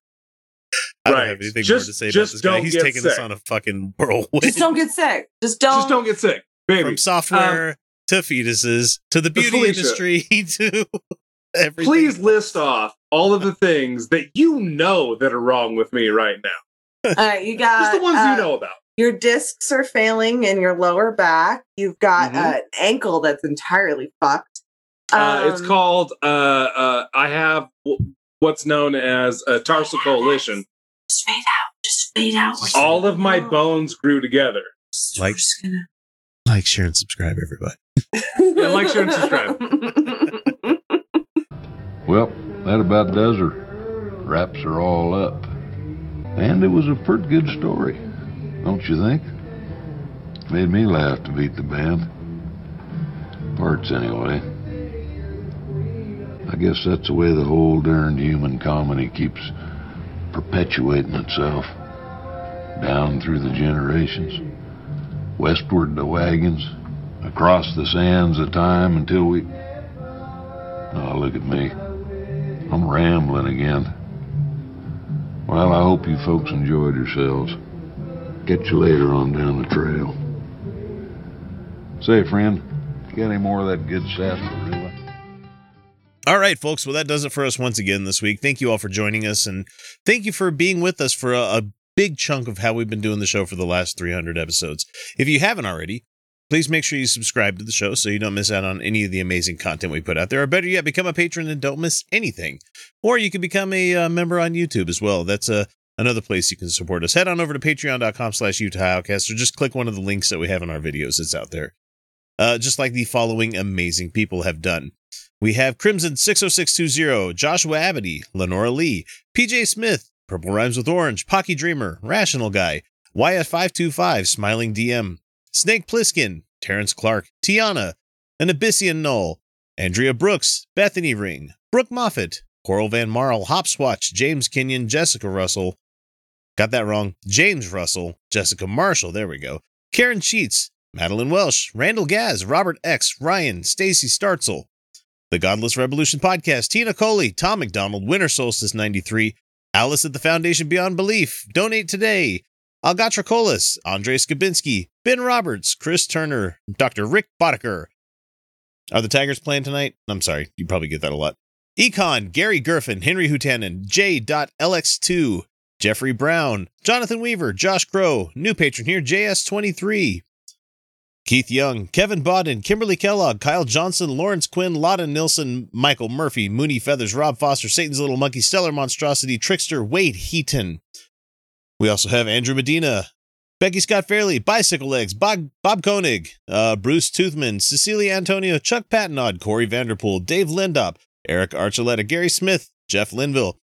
don't Right. have anything Just- more to say about this guy. He's get taking us sick. on a fucking whirlwind. Just don't get sick. Just don't. just don't get sick baby From software um, to fetuses to the beauty Felicia. industry to everything. please list off all of the things that you know that are wrong with me right now All right, you got just the ones uh, you know about Your discs are failing in your lower back. You've got Mhm. uh, an ankle that's entirely fucked. uh, it's Um, called uh, uh, i have w- what's known as a tarsal coalition Just fade out. Just laid out. All of my bones grew together. Like, like, share, and subscribe, everybody. Yeah, like, share, and subscribe. Well, that about does her. Wraps are all up. And it was a pretty good story, don't you think? Made me laugh to beat the band. Parts, anyway. I guess that's the way the whole darned human comedy keeps perpetuating itself. Down through the generations. Westward the wagons. Across the sands of time until we. Oh, look at me. I'm rambling again. Well, I hope you folks enjoyed yourselves. Catch you later on down the trail. Say, friend, got any more of that good sarsaparilla? All right, folks. Well, that does it for us once again this week. Thank you all for joining us, and thank you for being with us for a, a big chunk of how we've been doing the show for the last 300 episodes. If you haven't already, please make sure you subscribe to the show so you don't miss out on any of the amazing content we put out there. Or better yet, become a patron and don't miss anything. Or you can become a uh, member on YouTube as well. That's uh, another place you can support us. Head on over to patreon.com slash Utah Outcast or just click one of the links that we have in our videos. It's out there. Uh, just like the following amazing people have done. We have Crimson 60620, Joshua Abity, Lenora Lee, PJ Smith, Purple Rhymes with Orange, Pocky Dreamer, Rational Guy, YF525, Smiling DM, Snake Pliskin, Terrence Clark, Tiana, An Abyssian Null, Andrea Brooks, Bethany Ring, Brooke Moffat, Coral Van Marl, Hopswatch, James Kenyon, Jessica Russell. Got that wrong. James Russell, Jessica Marshall, there we go. Karen Sheets, Madeline Welsh, Randall Gaz, Robert X, Ryan, Stacy Startzel, The Godless Revolution Podcast, Tina Coley, Tom McDonald, Winter Solstice 93, Alice at the Foundation Beyond Belief, Donate Today, Algatra Colas, Andre Skabinski, Ben Roberts, Chris Turner, Dr. Rick Boddicker. Are the Tigers playing tonight? I'm sorry, you probably get that a lot. Econ, Gary Gerfin, Henry Hutanen, J.LX2, Jeffrey Brown, Jonathan Weaver, Josh Crow, new patron here, JS23, Keith Young, Kevin Bodden, Kimberly Kellogg, Kyle Johnson, Lawrence Quinn, Lotta Nilsson, Michael Murphy, Mooney Feathers, Rob Foster, Satan's Little Monkey, Stellar Monstrosity, Trickster, Wade Heaton. We also have Andrew Medina, Becky Scott Fairley, Bicycle Legs, Bob, Bob Koenig, uh, Bruce Toothman, Cecilia Antonio, Chuck Patnod, Corey Vanderpool, Dave Lindop, Eric Archuleta, Gary Smith, Jeff Linville,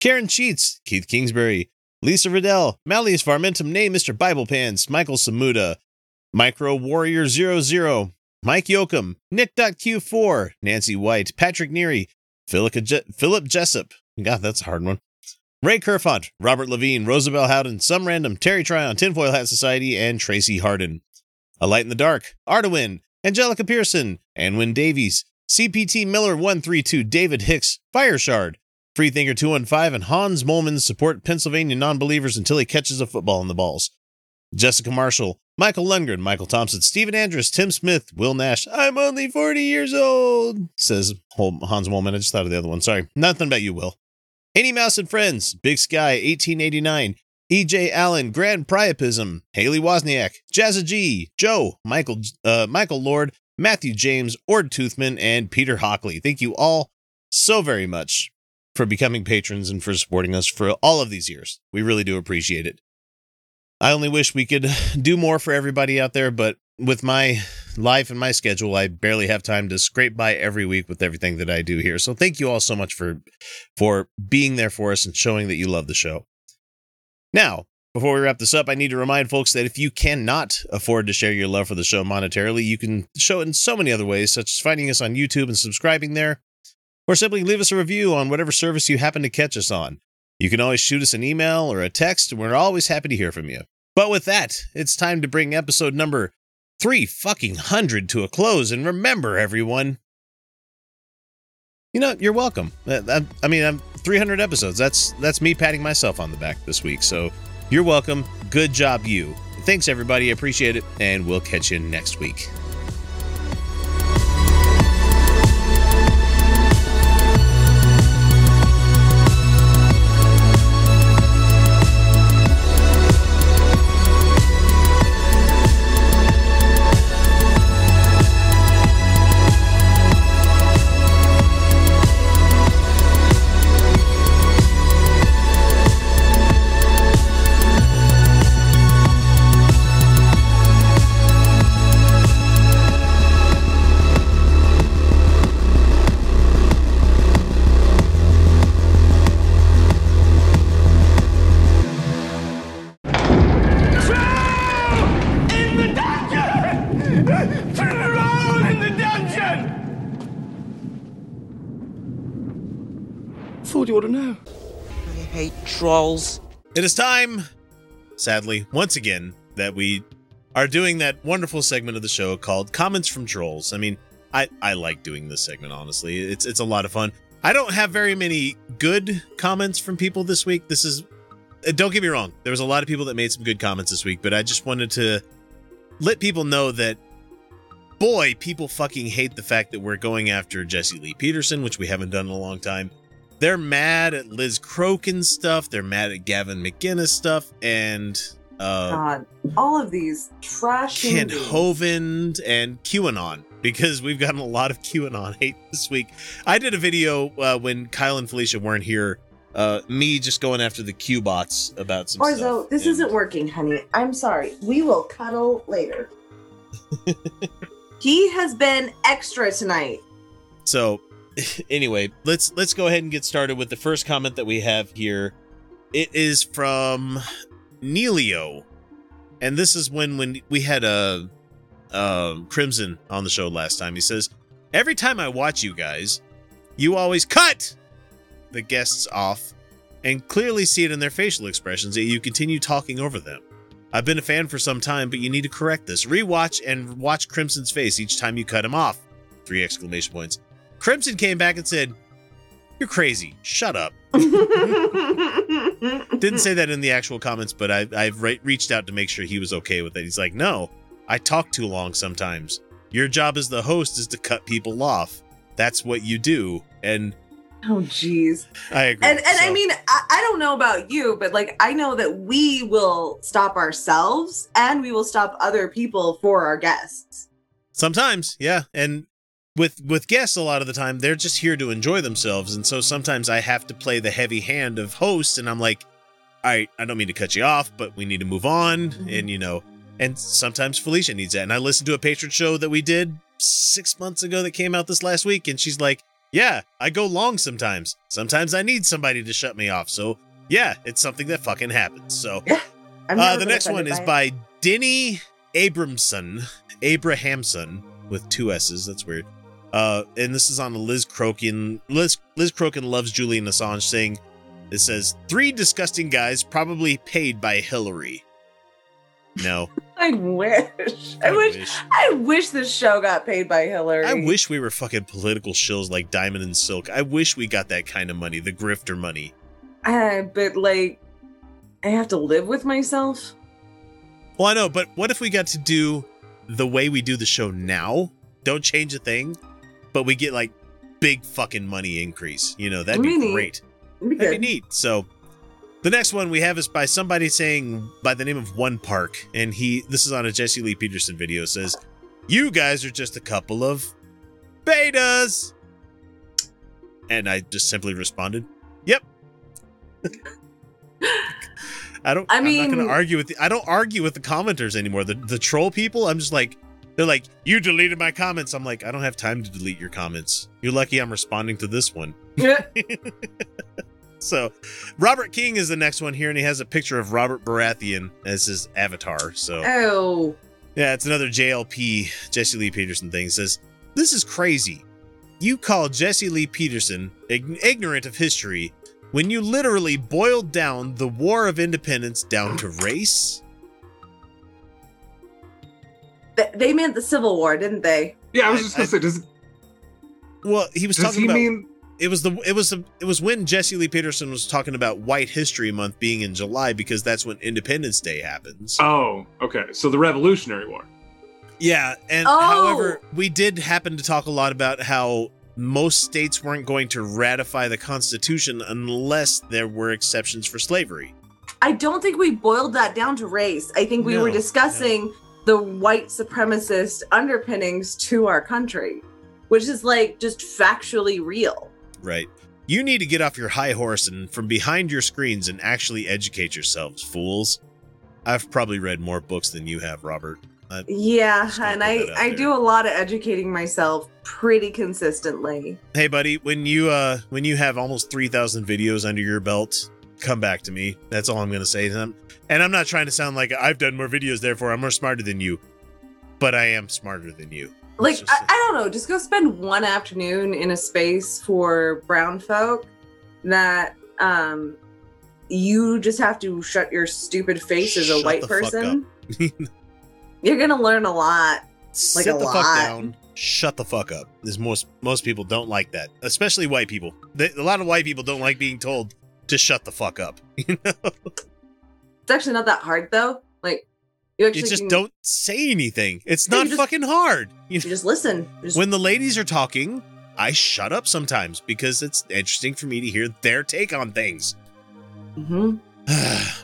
Karen Sheets, Keith Kingsbury, Lisa Riddell, Malleus Varmentum, Nay Mr. Bible Pants, Michael Samuda, Micro Warrior 00, Mike Yoakum, Nick.q4, Nancy White, Patrick Neary, Philip, Je- Philip Jessup. God, that's a hard one. Ray Kerfont, Robert Levine, Rosabelle Howden, Some Random, Terry Tryon, Tinfoil Hat Society, and Tracy Harden. A Light in the Dark, Artawin, Angelica Pearson, Anwin Davies, CPT Miller 132, David Hicks, Fireshard, Freethinker 215, and Hans Molman support Pennsylvania non-believers until he catches a football in the balls. Jessica Marshall, Michael Lundgren, Michael Thompson, Stephen Andrus, Tim Smith, Will Nash. I'm only 40 years old, says Hans Molman. I just thought of the other one. Sorry. Nothing about you, Will. Any Mouse and Friends, Big Sky, 1889, EJ Allen, Grand Priapism, Haley Wozniak, Jazza G, Joe, Michael, uh, Michael Lord, Matthew James, Ord Toothman, and Peter Hockley. Thank you all so very much for becoming patrons and for supporting us for all of these years. We really do appreciate it. I only wish we could do more for everybody out there, but with my life and my schedule, I barely have time to scrape by every week with everything that I do here. So thank you all so much for for being there for us and showing that you love the show. Now, before we wrap this up, I need to remind folks that if you cannot afford to share your love for the show monetarily, you can show it in so many other ways, such as finding us on YouTube and subscribing there, or simply leave us a review on whatever service you happen to catch us on. You can always shoot us an email or a text, and we're always happy to hear from you. But with that, it's time to bring episode number three fucking hundred to a close. And remember, everyone, you know, you're welcome. I, I mean, I'm 300 episodes. That's that's me patting myself on the back this week. So you're welcome. Good job, you. Thanks, everybody. Appreciate it, and we'll catch you next week. Thought you ought to know. I hate trolls. It is time, sadly, once again, that we are doing that wonderful segment of the show called Comments from Trolls. I mean, I, I like doing this segment, honestly. It's it's a lot of fun. I don't have very many good comments from people this week. This is uh, don't get me wrong. There was a lot of people that made some good comments this week, but I just wanted to let people know that boy, people fucking hate the fact that we're going after Jesse Lee Peterson, which we haven't done in a long time. They're mad at Liz Crokin stuff. They're mad at Gavin McInnes stuff, and uh, God, all of these trash. Kent movies. Hovind and QAnon because we've gotten a lot of QAnon hate this week. I did a video uh, when Kyle and Felicia weren't here. Uh, me just going after the Q bots about some stuff. Orzo, this isn't working, honey. I'm sorry. We will cuddle later. he has been extra tonight. So anyway, let's let's go ahead and get started with the first comment that we have here. It is from Nelio. And this is when when we had a uh, Crimson on the show last time. He says, "Every time I watch you guys, you always cut the guests off and clearly see it in their facial expressions that you continue talking over them. I've been a fan for some time, but you need to correct this. Rewatch and watch Crimson's face each time you cut him off." Three exclamation points. Crimson came back and said, "You're crazy. Shut up." Didn't say that in the actual comments, but I, I've re- reached out to make sure he was okay with it. He's like, "No, I talk too long sometimes. Your job as the host is to cut people off. That's what you do." And Oh, jeez. I agree. And and I mean, I, I don't know about you, but like I know that we will stop ourselves and we will stop other people for our guests. Sometimes, yeah, and with with guests a lot of the time they're just here to enjoy themselves, and so sometimes I have to play the heavy hand of host, and I'm like, all right, I don't mean to cut you off, but we need to move on, and you know, and sometimes Felicia needs that, and I listened to a patron show that we did six months ago that came out this last week, and she's like, yeah, I go long sometimes. Sometimes I need somebody to shut me off, so yeah, it's something that fucking happens. So. Uh, the next one offended is by by Denny Abramson, Abrahamson with two S's. That's weird. Uh, and this is on the Liz Crokin. Liz Liz Crokin loves Julian Assange, saying, "It says three disgusting guys probably paid by Hillary." No, I wish. I, wish, I wish this show got paid by Hillary. I wish we were fucking political shills like Diamond and Silk. I wish we got that kind of money, the grifter money. Uh, but like, I have to live with myself. Well, I know, but what if we got to do the way we do the show now? Don't change a thing, but we get like big fucking money increase. You know, that'd be neat. great. That'd be neat. So the next one we have is by somebody saying by the name of One Park, and he this is on a Jesse Lee Peterson video. Says, "You guys are just a couple of betas," and I just simply responded, "Yep." I don't. I I mean, I'm not going to argue with. The, I don't argue with the commenters anymore. The the troll people. I'm just like. They're like, you deleted my comments. I'm like, I don't have time to delete your comments. You're lucky I'm responding to this one. So, Robert King is the next one here, and he has a picture of Robert Baratheon as his avatar. So, Oh, yeah, it's another JLP Jesse Lee Peterson thing. It says, This is crazy. You call Jesse Lee Peterson ig- ignorant of history when you literally boiled down the War of Independence down to race? Th- they meant the Civil War, didn't they? Yeah, I was just gonna say, does Well, he was Does talking he about. mean- it was the it was the, it was when Jesse Lee Peterson was talking about White History Month being in July because that's when Independence Day happens. Oh, okay. So the Revolutionary War. Yeah, and Oh! however, we did happen to talk a lot about how most states weren't going to ratify the Constitution unless there were exceptions for slavery. I don't think we boiled that down to race. I think we were No, discussing the white supremacist underpinnings to our country, which is like just factually real. Right. You need to get off your high horse and from behind your screens and actually educate yourselves, fools. I've probably read more books than you have, Robert. I- Yeah, and I I there. do a lot of educating myself pretty consistently. hey, buddy, when you uh when you have almost three thousand videos under your belt, come back to me. That's all I'm gonna say. to I'm, and I'm not trying to sound like I've done more videos, therefore I'm more smarter than you. But I am smarter than you. Like I, I don't know, just go spend one afternoon in a space for brown folk that um you just have to shut your stupid face as a Shut white the fuck person. You're gonna learn a lot. Like Sit a the lot. fuck down. Shut the fuck up. There's most most people don't like that, especially white people. They, a lot of white people don't like being told to shut the fuck up. You know, It's actually not that hard though. Like you you just can- don't say anything. It's not just- fucking hard. You you just listen. Just, when the ladies are talking, I shut up sometimes because it's interesting for me to hear their take on things. Mhm.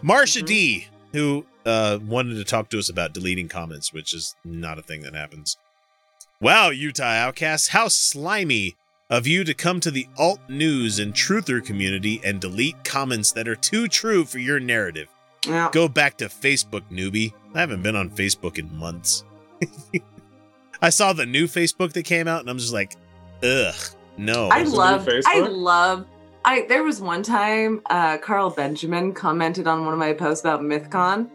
Marsha D, who uh, wanted to talk to us about deleting comments, which is not a thing that happens. Wow, Utah Outcasts, how slimy of you to come to the alt news and truther community and delete comments that are too true for your narrative. Yeah. Go back to Facebook, newbie. I haven't been on Facebook in months. I saw the new Facebook that came out, and I'm just like, ugh, no. I love I love I there was one time uh Carl Benjamin commented on one of my posts about MythCon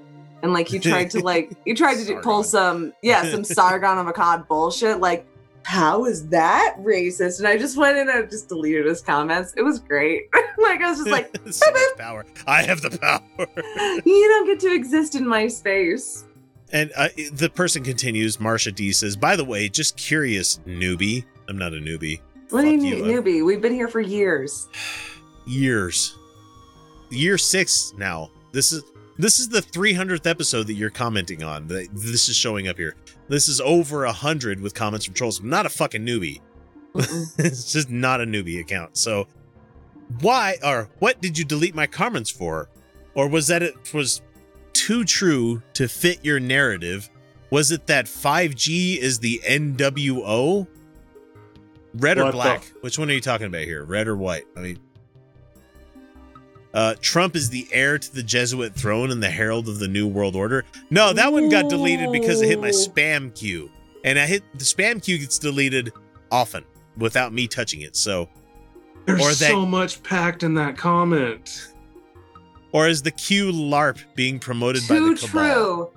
and like he tried to like he tried to do, pull some yeah, some Sargon of Akkad bullshit like how is that racist? And I just went in and just deleted his comments. It was great. like I was just like, so much power. I have the power. you don't get to exist in my space. And uh, the person continues. Marsha D says, "By the way, just curious, newbie. I'm not a newbie. What do you mean, uh, newbie? We've been here for years. Years, year six now. This is this is the 300th episode that you're commenting on. That This is showing up here. This is over a hundred with comments from trolls. I'm not a fucking newbie. it's just not a newbie account. So why or what did you delete my comments for? Or was that it was too true to fit your narrative? Was it that 5G is the NWO? Red or What the- black? Which one are you talking about here? Red or white? I mean uh, Trump is the heir to the Jesuit throne and the herald of the New World Order. No, that one got deleted because it hit my spam queue, and I hit the spam queue gets deleted often without me touching it. So, There's or that, so much packed in that comment. or is the Q LARP being promoted by the cabal? true.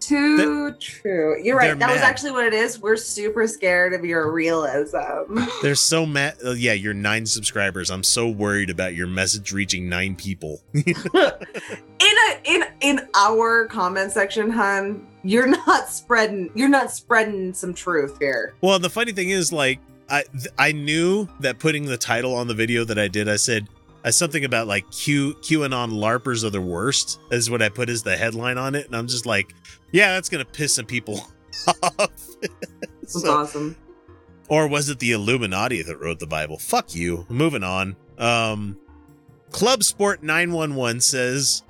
Too true. You're right. That was actually what it is. We're super scared of your realism. They're so mad. Uh, yeah, you're nine subscribers. I'm so worried about your message reaching nine people. in a in in our comment section, hun, you're not spreading you're not spreading some truth here. Well, the funny thing is, like, I th- I knew that putting the title on the video that I did, I said something about like Q QAnon LARPers are the worst is what I put as the headline on it, and I'm just like, yeah, that's gonna piss some people off. That's awesome. Or was it the Illuminati that wrote the Bible? Fuck you. Moving on. Um, Club Sport 911 says,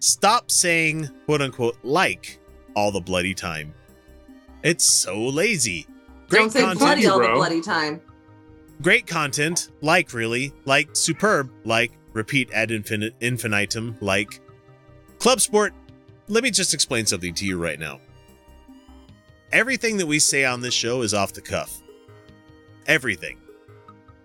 stop saying quote unquote like all the bloody time. It's so lazy. Great Don't say content, bloody all the bloody time. Great content, like really, like superb, like repeat ad infin- infinitum, like Club Sport. Let me just explain something to you right now. Everything that we say on this show is off the cuff. Everything.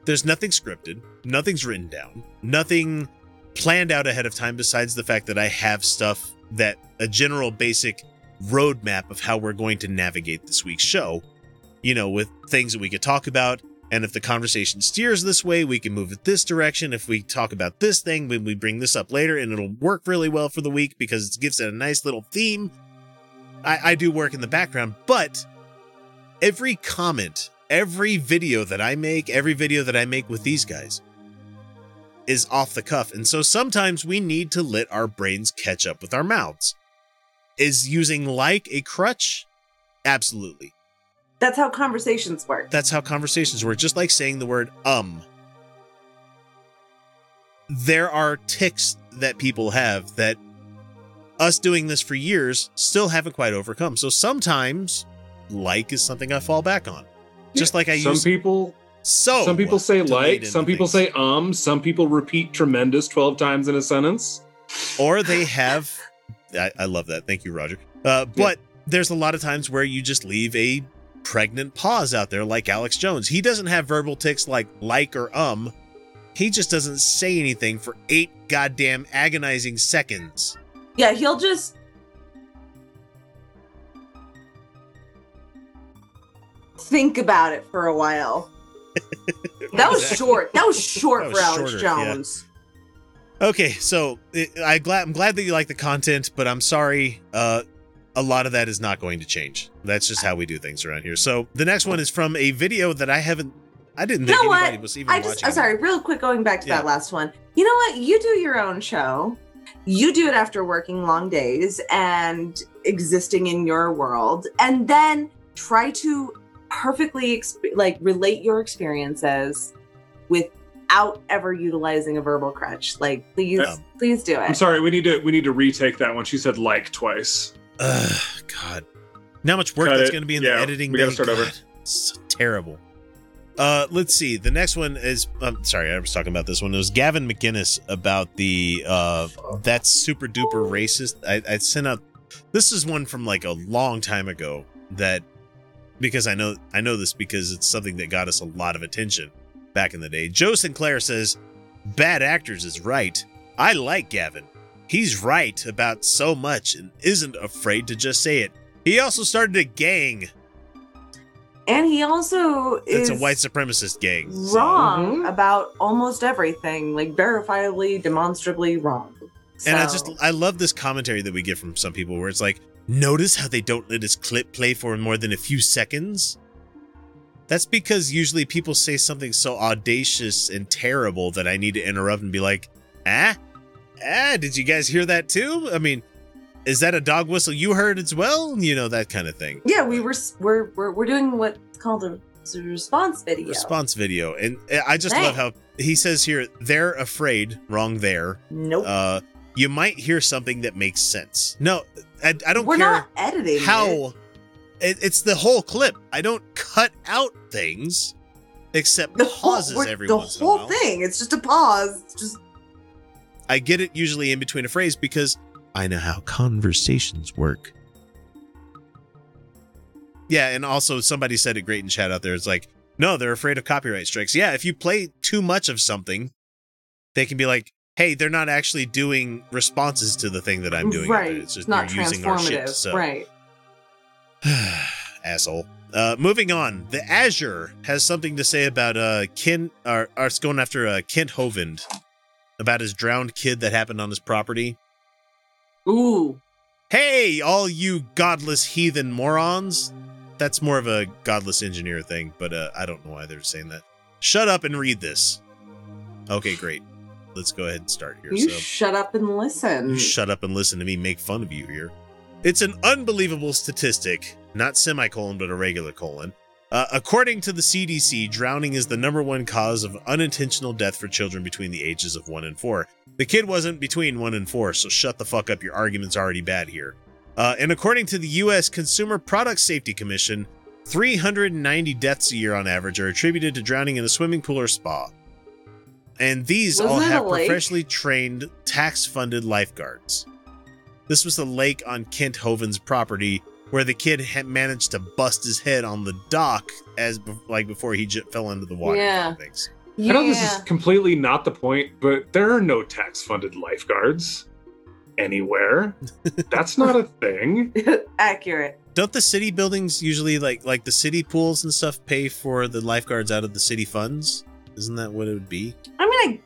There's nothing scripted, nothing's written down, nothing planned out ahead of time besides the fact that I have stuff that a general basic roadmap of how we're going to navigate this week's show, you know, with things that we could talk about. And if the conversation steers this way, we can move it this direction. If we talk about this thing, we bring this up later, and it'll work really well for the week because it gives it a nice little theme. I, I do work in the background, but every comment, every video that I make, every video that I make with these guys is off the cuff. And so sometimes we need to let our brains catch up with our mouths. Is using like a crutch? Absolutely. That's how conversations work. That's how conversations work, just like saying the word um. There are ticks that people have that us doing this for years still haven't quite overcome. So sometimes like is something I fall back on. Just like I some use people so some people say like, some people say um, some people repeat tremendous 12 times in a sentence. or they have I, I love that thank you roger uh, but there's a lot of times where you just leave a pregnant pause out there like alex jones he doesn't have verbal tics like like or um he just doesn't say anything for eight goddamn agonizing seconds Yeah, he'll just think about it for a while. That was Exactly. short. That was short That for was Alex shorter, yeah. Jones. Okay, so it, I glad I'm glad that you like the content, but I'm sorry, uh, a lot of that is not going to change. That's just how we do things around here. So the next one is from a video that I haven't, I didn't You think know anybody what? was even I just, watching. I'm sorry, real quick, going back to Yeah. that last one. You know what? You do your own show. You do it after working long days and existing in your world, and then try to perfectly exp- like relate your experiences without ever utilizing a verbal crutch. Like, please, Um, please do it. I'm sorry. We need to we need to retake that one. She said like twice. Ugh, God, how much work Cut that's it. going to be in Yeah, the editing. we gotta bay? start over. God, it's so terrible. Uh, let's see. The next one is. I'm sorry, I was talking about this one. It was Gavin McInnes about the. Uh, that's super duper racist. I, I sent out. This is one from like a long time ago that because I know I know this because it's something that got us a lot of attention back in the day. Joe Sinclair says, "Bad actors is right. I like Gavin. He's right about so much and isn't afraid to just say it. He also started a gang. and he also It's is a white supremacist gang. so- wrong Mm-hmm. about almost everything, like verifiably, demonstrably wrong. And I So- just I love this commentary that we get from some people where it's like, notice how they don't let his clip play for more than a few seconds? That's because usually people say something so audacious and terrible that I need to interrupt and be like, ah? Ah, did you guys hear that too? I mean, is that a dog whistle you heard as well? You know, that kind of thing. yeah, we were we're we're, we're doing what's called a, a response video. response video and uh, i just love how he says here they're afraid wrong there Nope. uh you might hear something that makes sense no i, I don't We're care not editing how it. it, it's the whole clip i don't cut out things except The pauses we're- every the once in a whole while thing. It's just a pause. It's just i get it usually in between a phrase because i know how conversations work. Yeah and also somebody said it great in chat out there. It's like no they're afraid of copyright strikes. Yeah if you play too much of something they can be like hey they're not actually doing responses to the thing that i'm doing. Right. it's just not using our transformative. shit so. Right. asshole. Uh moving on. The azure has something to say about uh ken or, or it's going after uh kent hovind about his drowned kid that happened on his property Ooh. hey all you godless heathen morons that's more of a godless engineer thing but uh i don't know why they're saying that shut up and read this okay great let's go ahead and start here You so shut up and listen. you shut up and listen to me make fun of you here. It's an unbelievable statistic, not semicolon, but a regular colon. Uh, according to the CDC, drowning is the number one cause of unintentional death for children between the ages of one and four. The kid wasn't between one and four, so shut the fuck up. Your argument's already bad here. Uh, and according to the U.S. Consumer Product Safety Commission, 390 deaths a year on average are attributed to drowning in a swimming pool or spa. And these Was all have professionally trained, tax funded lifeguards. This was the lake on Kent Hovind's property where the kid had managed to bust his head on the dock as be- like before he j- fell into the water. Yeah. Thanks. I know this is completely not the point, but there are no tax funded lifeguards anywhere. That's not a thing. Accurate. Don't the city buildings usually like like the city pools and stuff pay for the lifeguards out of the city funds? Isn't that what it would be? I mean,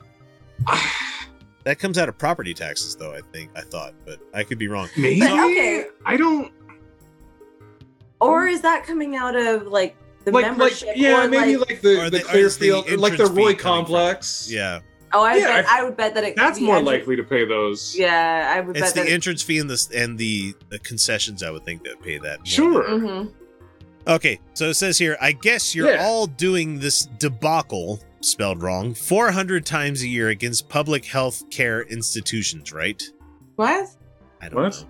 That comes out of property taxes, though. I think I thought, but I could be wrong. Maybe. But, okay. I don't or is that coming out of like the like like membership? yeah, or, maybe like, like, the, the the- or is the Clearfield, like the Roy coming from- complex. Yeah, oh, I, Yeah, bet, I- I, would bet that it. That's the more entry- likely to pay those. Yeah, I would it's bet the that. entrance fee and the and the, the concessions. I would think that pay that. more Sure. Mhm. Okay, so it says here, I guess you're Yeah. all doing this debacle, spelled wrong, 400 times a year against public health care institutions, right? What? I don't What? know.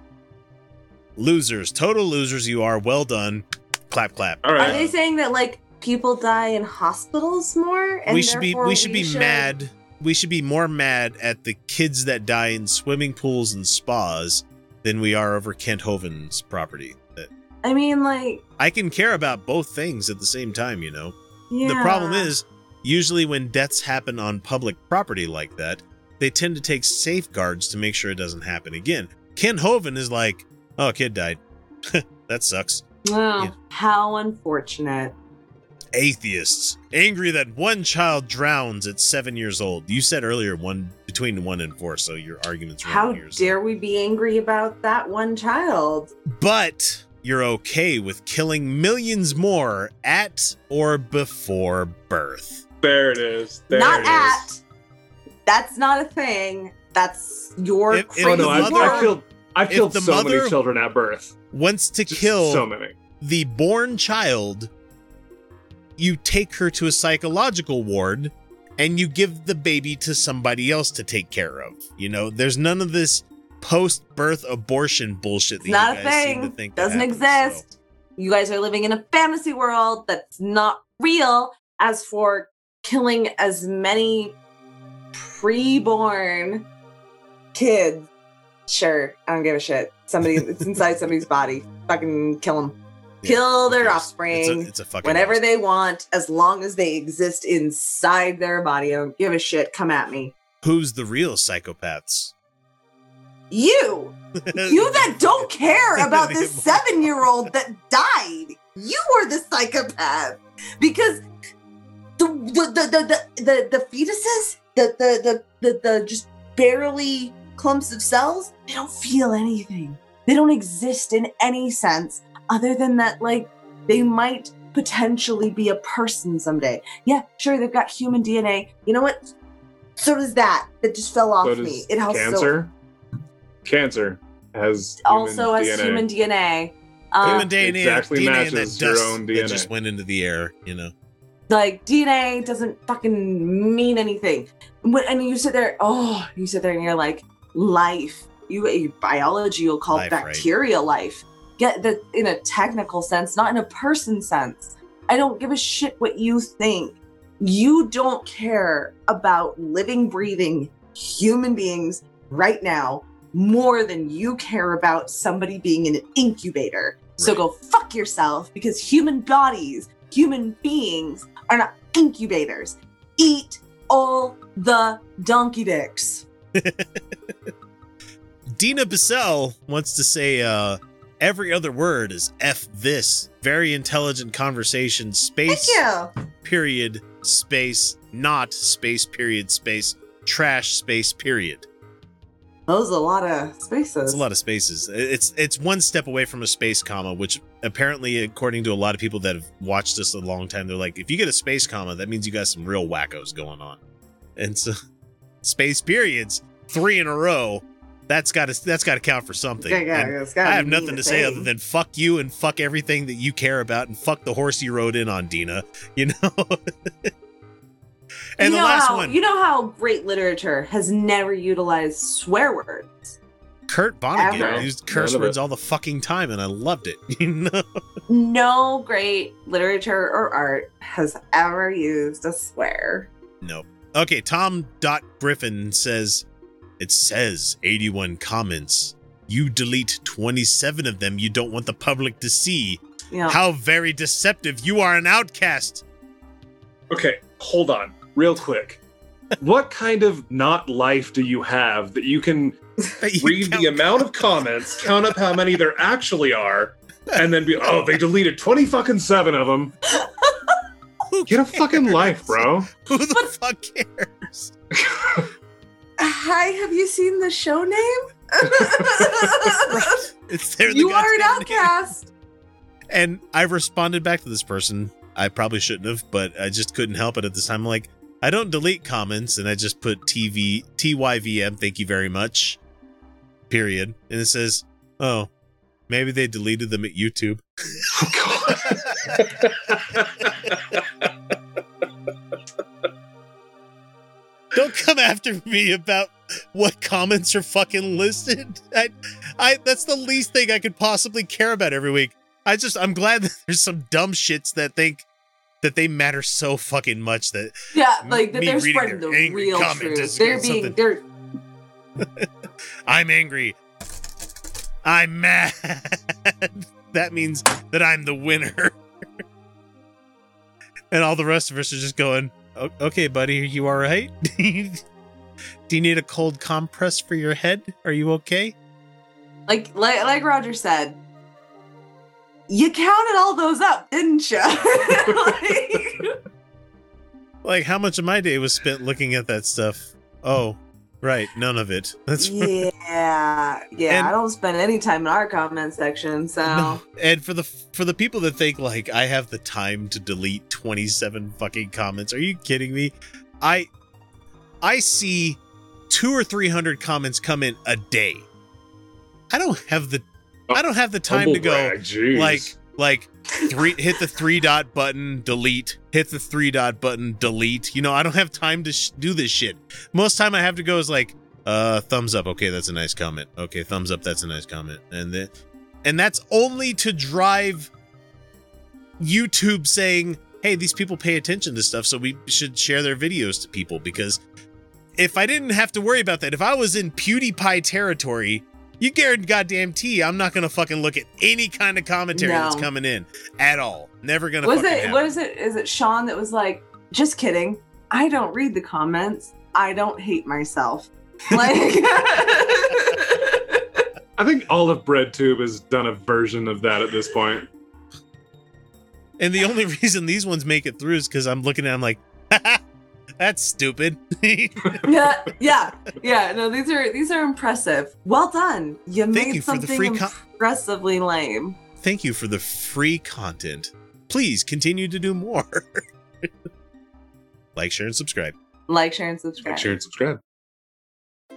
Losers, total losers you are. Well done. Clap, clap. All Are they saying that like people die in hospitals more? And we should be we should be mad. We should be more mad at the kids that die in swimming pools and spas than we are over Kent Hovind's property. I mean, like, I can care about both things at the same time, you know. yeah. The problem is, usually when deaths happen on public property like that, they tend to take safeguards to make sure it doesn't happen again. Ken Hovind is like, oh, a kid died. that sucks. Oh, Yeah. how unfortunate. Atheists angry that one child drowns at seven years old. You said earlier one between one and four, so your argument's wrong How here. dare we be angry about that one child? But you're okay with killing millions more at or before birth. There it is. There not it is. at. That's not a thing. That's your If- if crazy Oh no, I've, world. I've killed I've If killed the so mother- many children at birth. Wants to Just kill so many. the born child, you take her to a psychological ward and you give the baby to somebody else to take care of. You know, there's none of this post birth abortion bullshit that It's not you a guys seem to thing. think Doesn't happens, exist. You guys are living in a fantasy world that's not real. As for killing as many pre-born kids, sure, I don't give a shit. Somebody, it's inside somebody's body. Fucking kill them. Yeah, kill their offspring It's a, it's a fucking whenever they want, as long as they exist inside their body. I don't give a shit. Come at me. Who's the real psychopaths? You, you that don't care about this seven year old that died. You were the psychopath because the the the the the, the, the fetuses, the, the the the the just barely clumps of cells, they don't feel anything. They don't exist in any sense other than that, like they might potentially be a person someday. Yeah, sure, they've got human DNA. You know what? So does that. That just fell off So me. It also cancer. Cancer has also human has DNA. human DNA. Um, Human DNA, exactly DNA and matches your dust own that DNA. just went into the air, you know. like DNA doesn't fucking mean anything. When, and you sit there, oh, you sit there and you're like, life. You, you biology, you'll call Life, right. bacteria life. Get the in a technical sense, not in a person sense. I don't give a shit what you think. You don't care about living, breathing human beings right now more than you care about somebody being in an incubator. So go fuck yourself because human bodies, human beings are not incubators. Eat all the donkey dicks. Dina Bissell wants to say uh every other word is F this. Very intelligent conversation. Space period space not space period space trash space period. Those are a lot of spaces. It's a lot of spaces. It's it's one step away from a space comma, which apparently, according to a lot of people that have watched this a long time, they're like, if you get a space comma, that means you got some real wackos going on. And so, space periods, three in a row. That's got to that's got to count for something. Yeah, yeah, it's gotta I have nothing to say thing. other than fuck you and fuck everything that you care about and fuck the horse you rode in on, Dina. You know. and you the last how, one, You know how great literature has never utilized swear words. Kurt Vonnegut Ever. used curse None words all the fucking time, and I loved it. You know. No great literature or art has ever used a swear. Nope. Okay, Tom Dot Griffin says it says 81 comments. You delete 27 of them you don't want the public to see. Yeah. How very deceptive. You are an outcast. Okay, hold on, real quick. what kind of not life do you have that you can read the amount of comments, count up how many there actually are, and then be oh they deleted twenty fucking seven of them. Get a fucking life, bro. Who the fuck cares? Hi, have you seen the show name? It's there. you are an outcast. And I responded back to this person. I probably shouldn't have, but I just couldn't help it at this time. I'm like, I don't delete comments, and I just put TV TYVM. Thank you very much. Period. And it says, oh, maybe they deleted them at YouTube. Oh, Don't come after me about what comments are fucking listed. I, I that's the least thing I could possibly care about every week. I just I'm glad that there's some dumb shits that think that they matter so fucking much that Yeah, like that they're spreading the real truth. They're something- being they're I'm angry. I'm mad. that means that I'm the winner. and all the rest of us are just going, "O- okay, buddy, are you all right? Do you need a cold compress for your head? Are you okay? like like like Roger said. you counted all those up, didn't you? Like how much of my day was spent looking at that stuff? Oh, right, none of it. That's yeah, yeah. I don't spend any time in our comment section, so And for the for the people that think like I have the time to delete 27 fucking comments, are you kidding me? I I see 2 or 300 comments come in a day. I don't have the I don't have the time to go brag, like like three hit the three dot button delete. Hit the three dot button delete. You know i don't have time to sh- do this shit. Most time i have to go is like uh thumbs up. Okay that's a nice comment. Okay thumbs up. That's a nice comment. And then and that's only to drive youtube saying hey these people pay attention to stuff so we should share their videos to people. Because if i didn't have to worry about that if i was in pewdiepie territory you guarantee goddamn tea i'm not gonna fucking look at any kind of commentary that's coming in at all never gonna was it? happen. What is it? Is it Sean that was like, just kidding? I don't read the comments. I don't hate myself. Like, I think Olive Bread Tube has done a version of that at this point. And the only reason these ones make it through is because I'm looking at them like, that's stupid. yeah, yeah, yeah. No, these are these are impressive. Well done. You made you for the something free co- impressively lame. Thank you for the free content. Please continue to do more. like, share, and subscribe. Like, share, and subscribe. Like, share, and subscribe.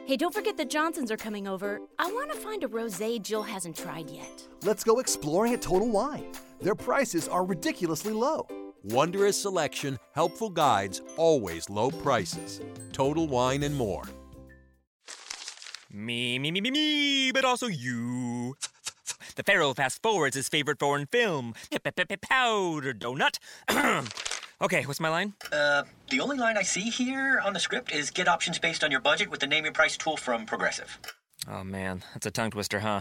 Hey, don't forget the Johnsons are coming over. I want to find a rosé Jill hasn't tried yet. Let's go exploring at Total Wine. Their prices are ridiculously low. Wondrous selection, helpful guides, always low prices. Total Wine and more. Me, me, me, me, me, but also you. The Pharaoh fast forwards his favorite foreign film, Powder Donut. okay, what's my line? Uh, the only line I see here on the script is get options based on your budget with the name your price tool from Progressive. Oh man, that's a tongue twister, huh?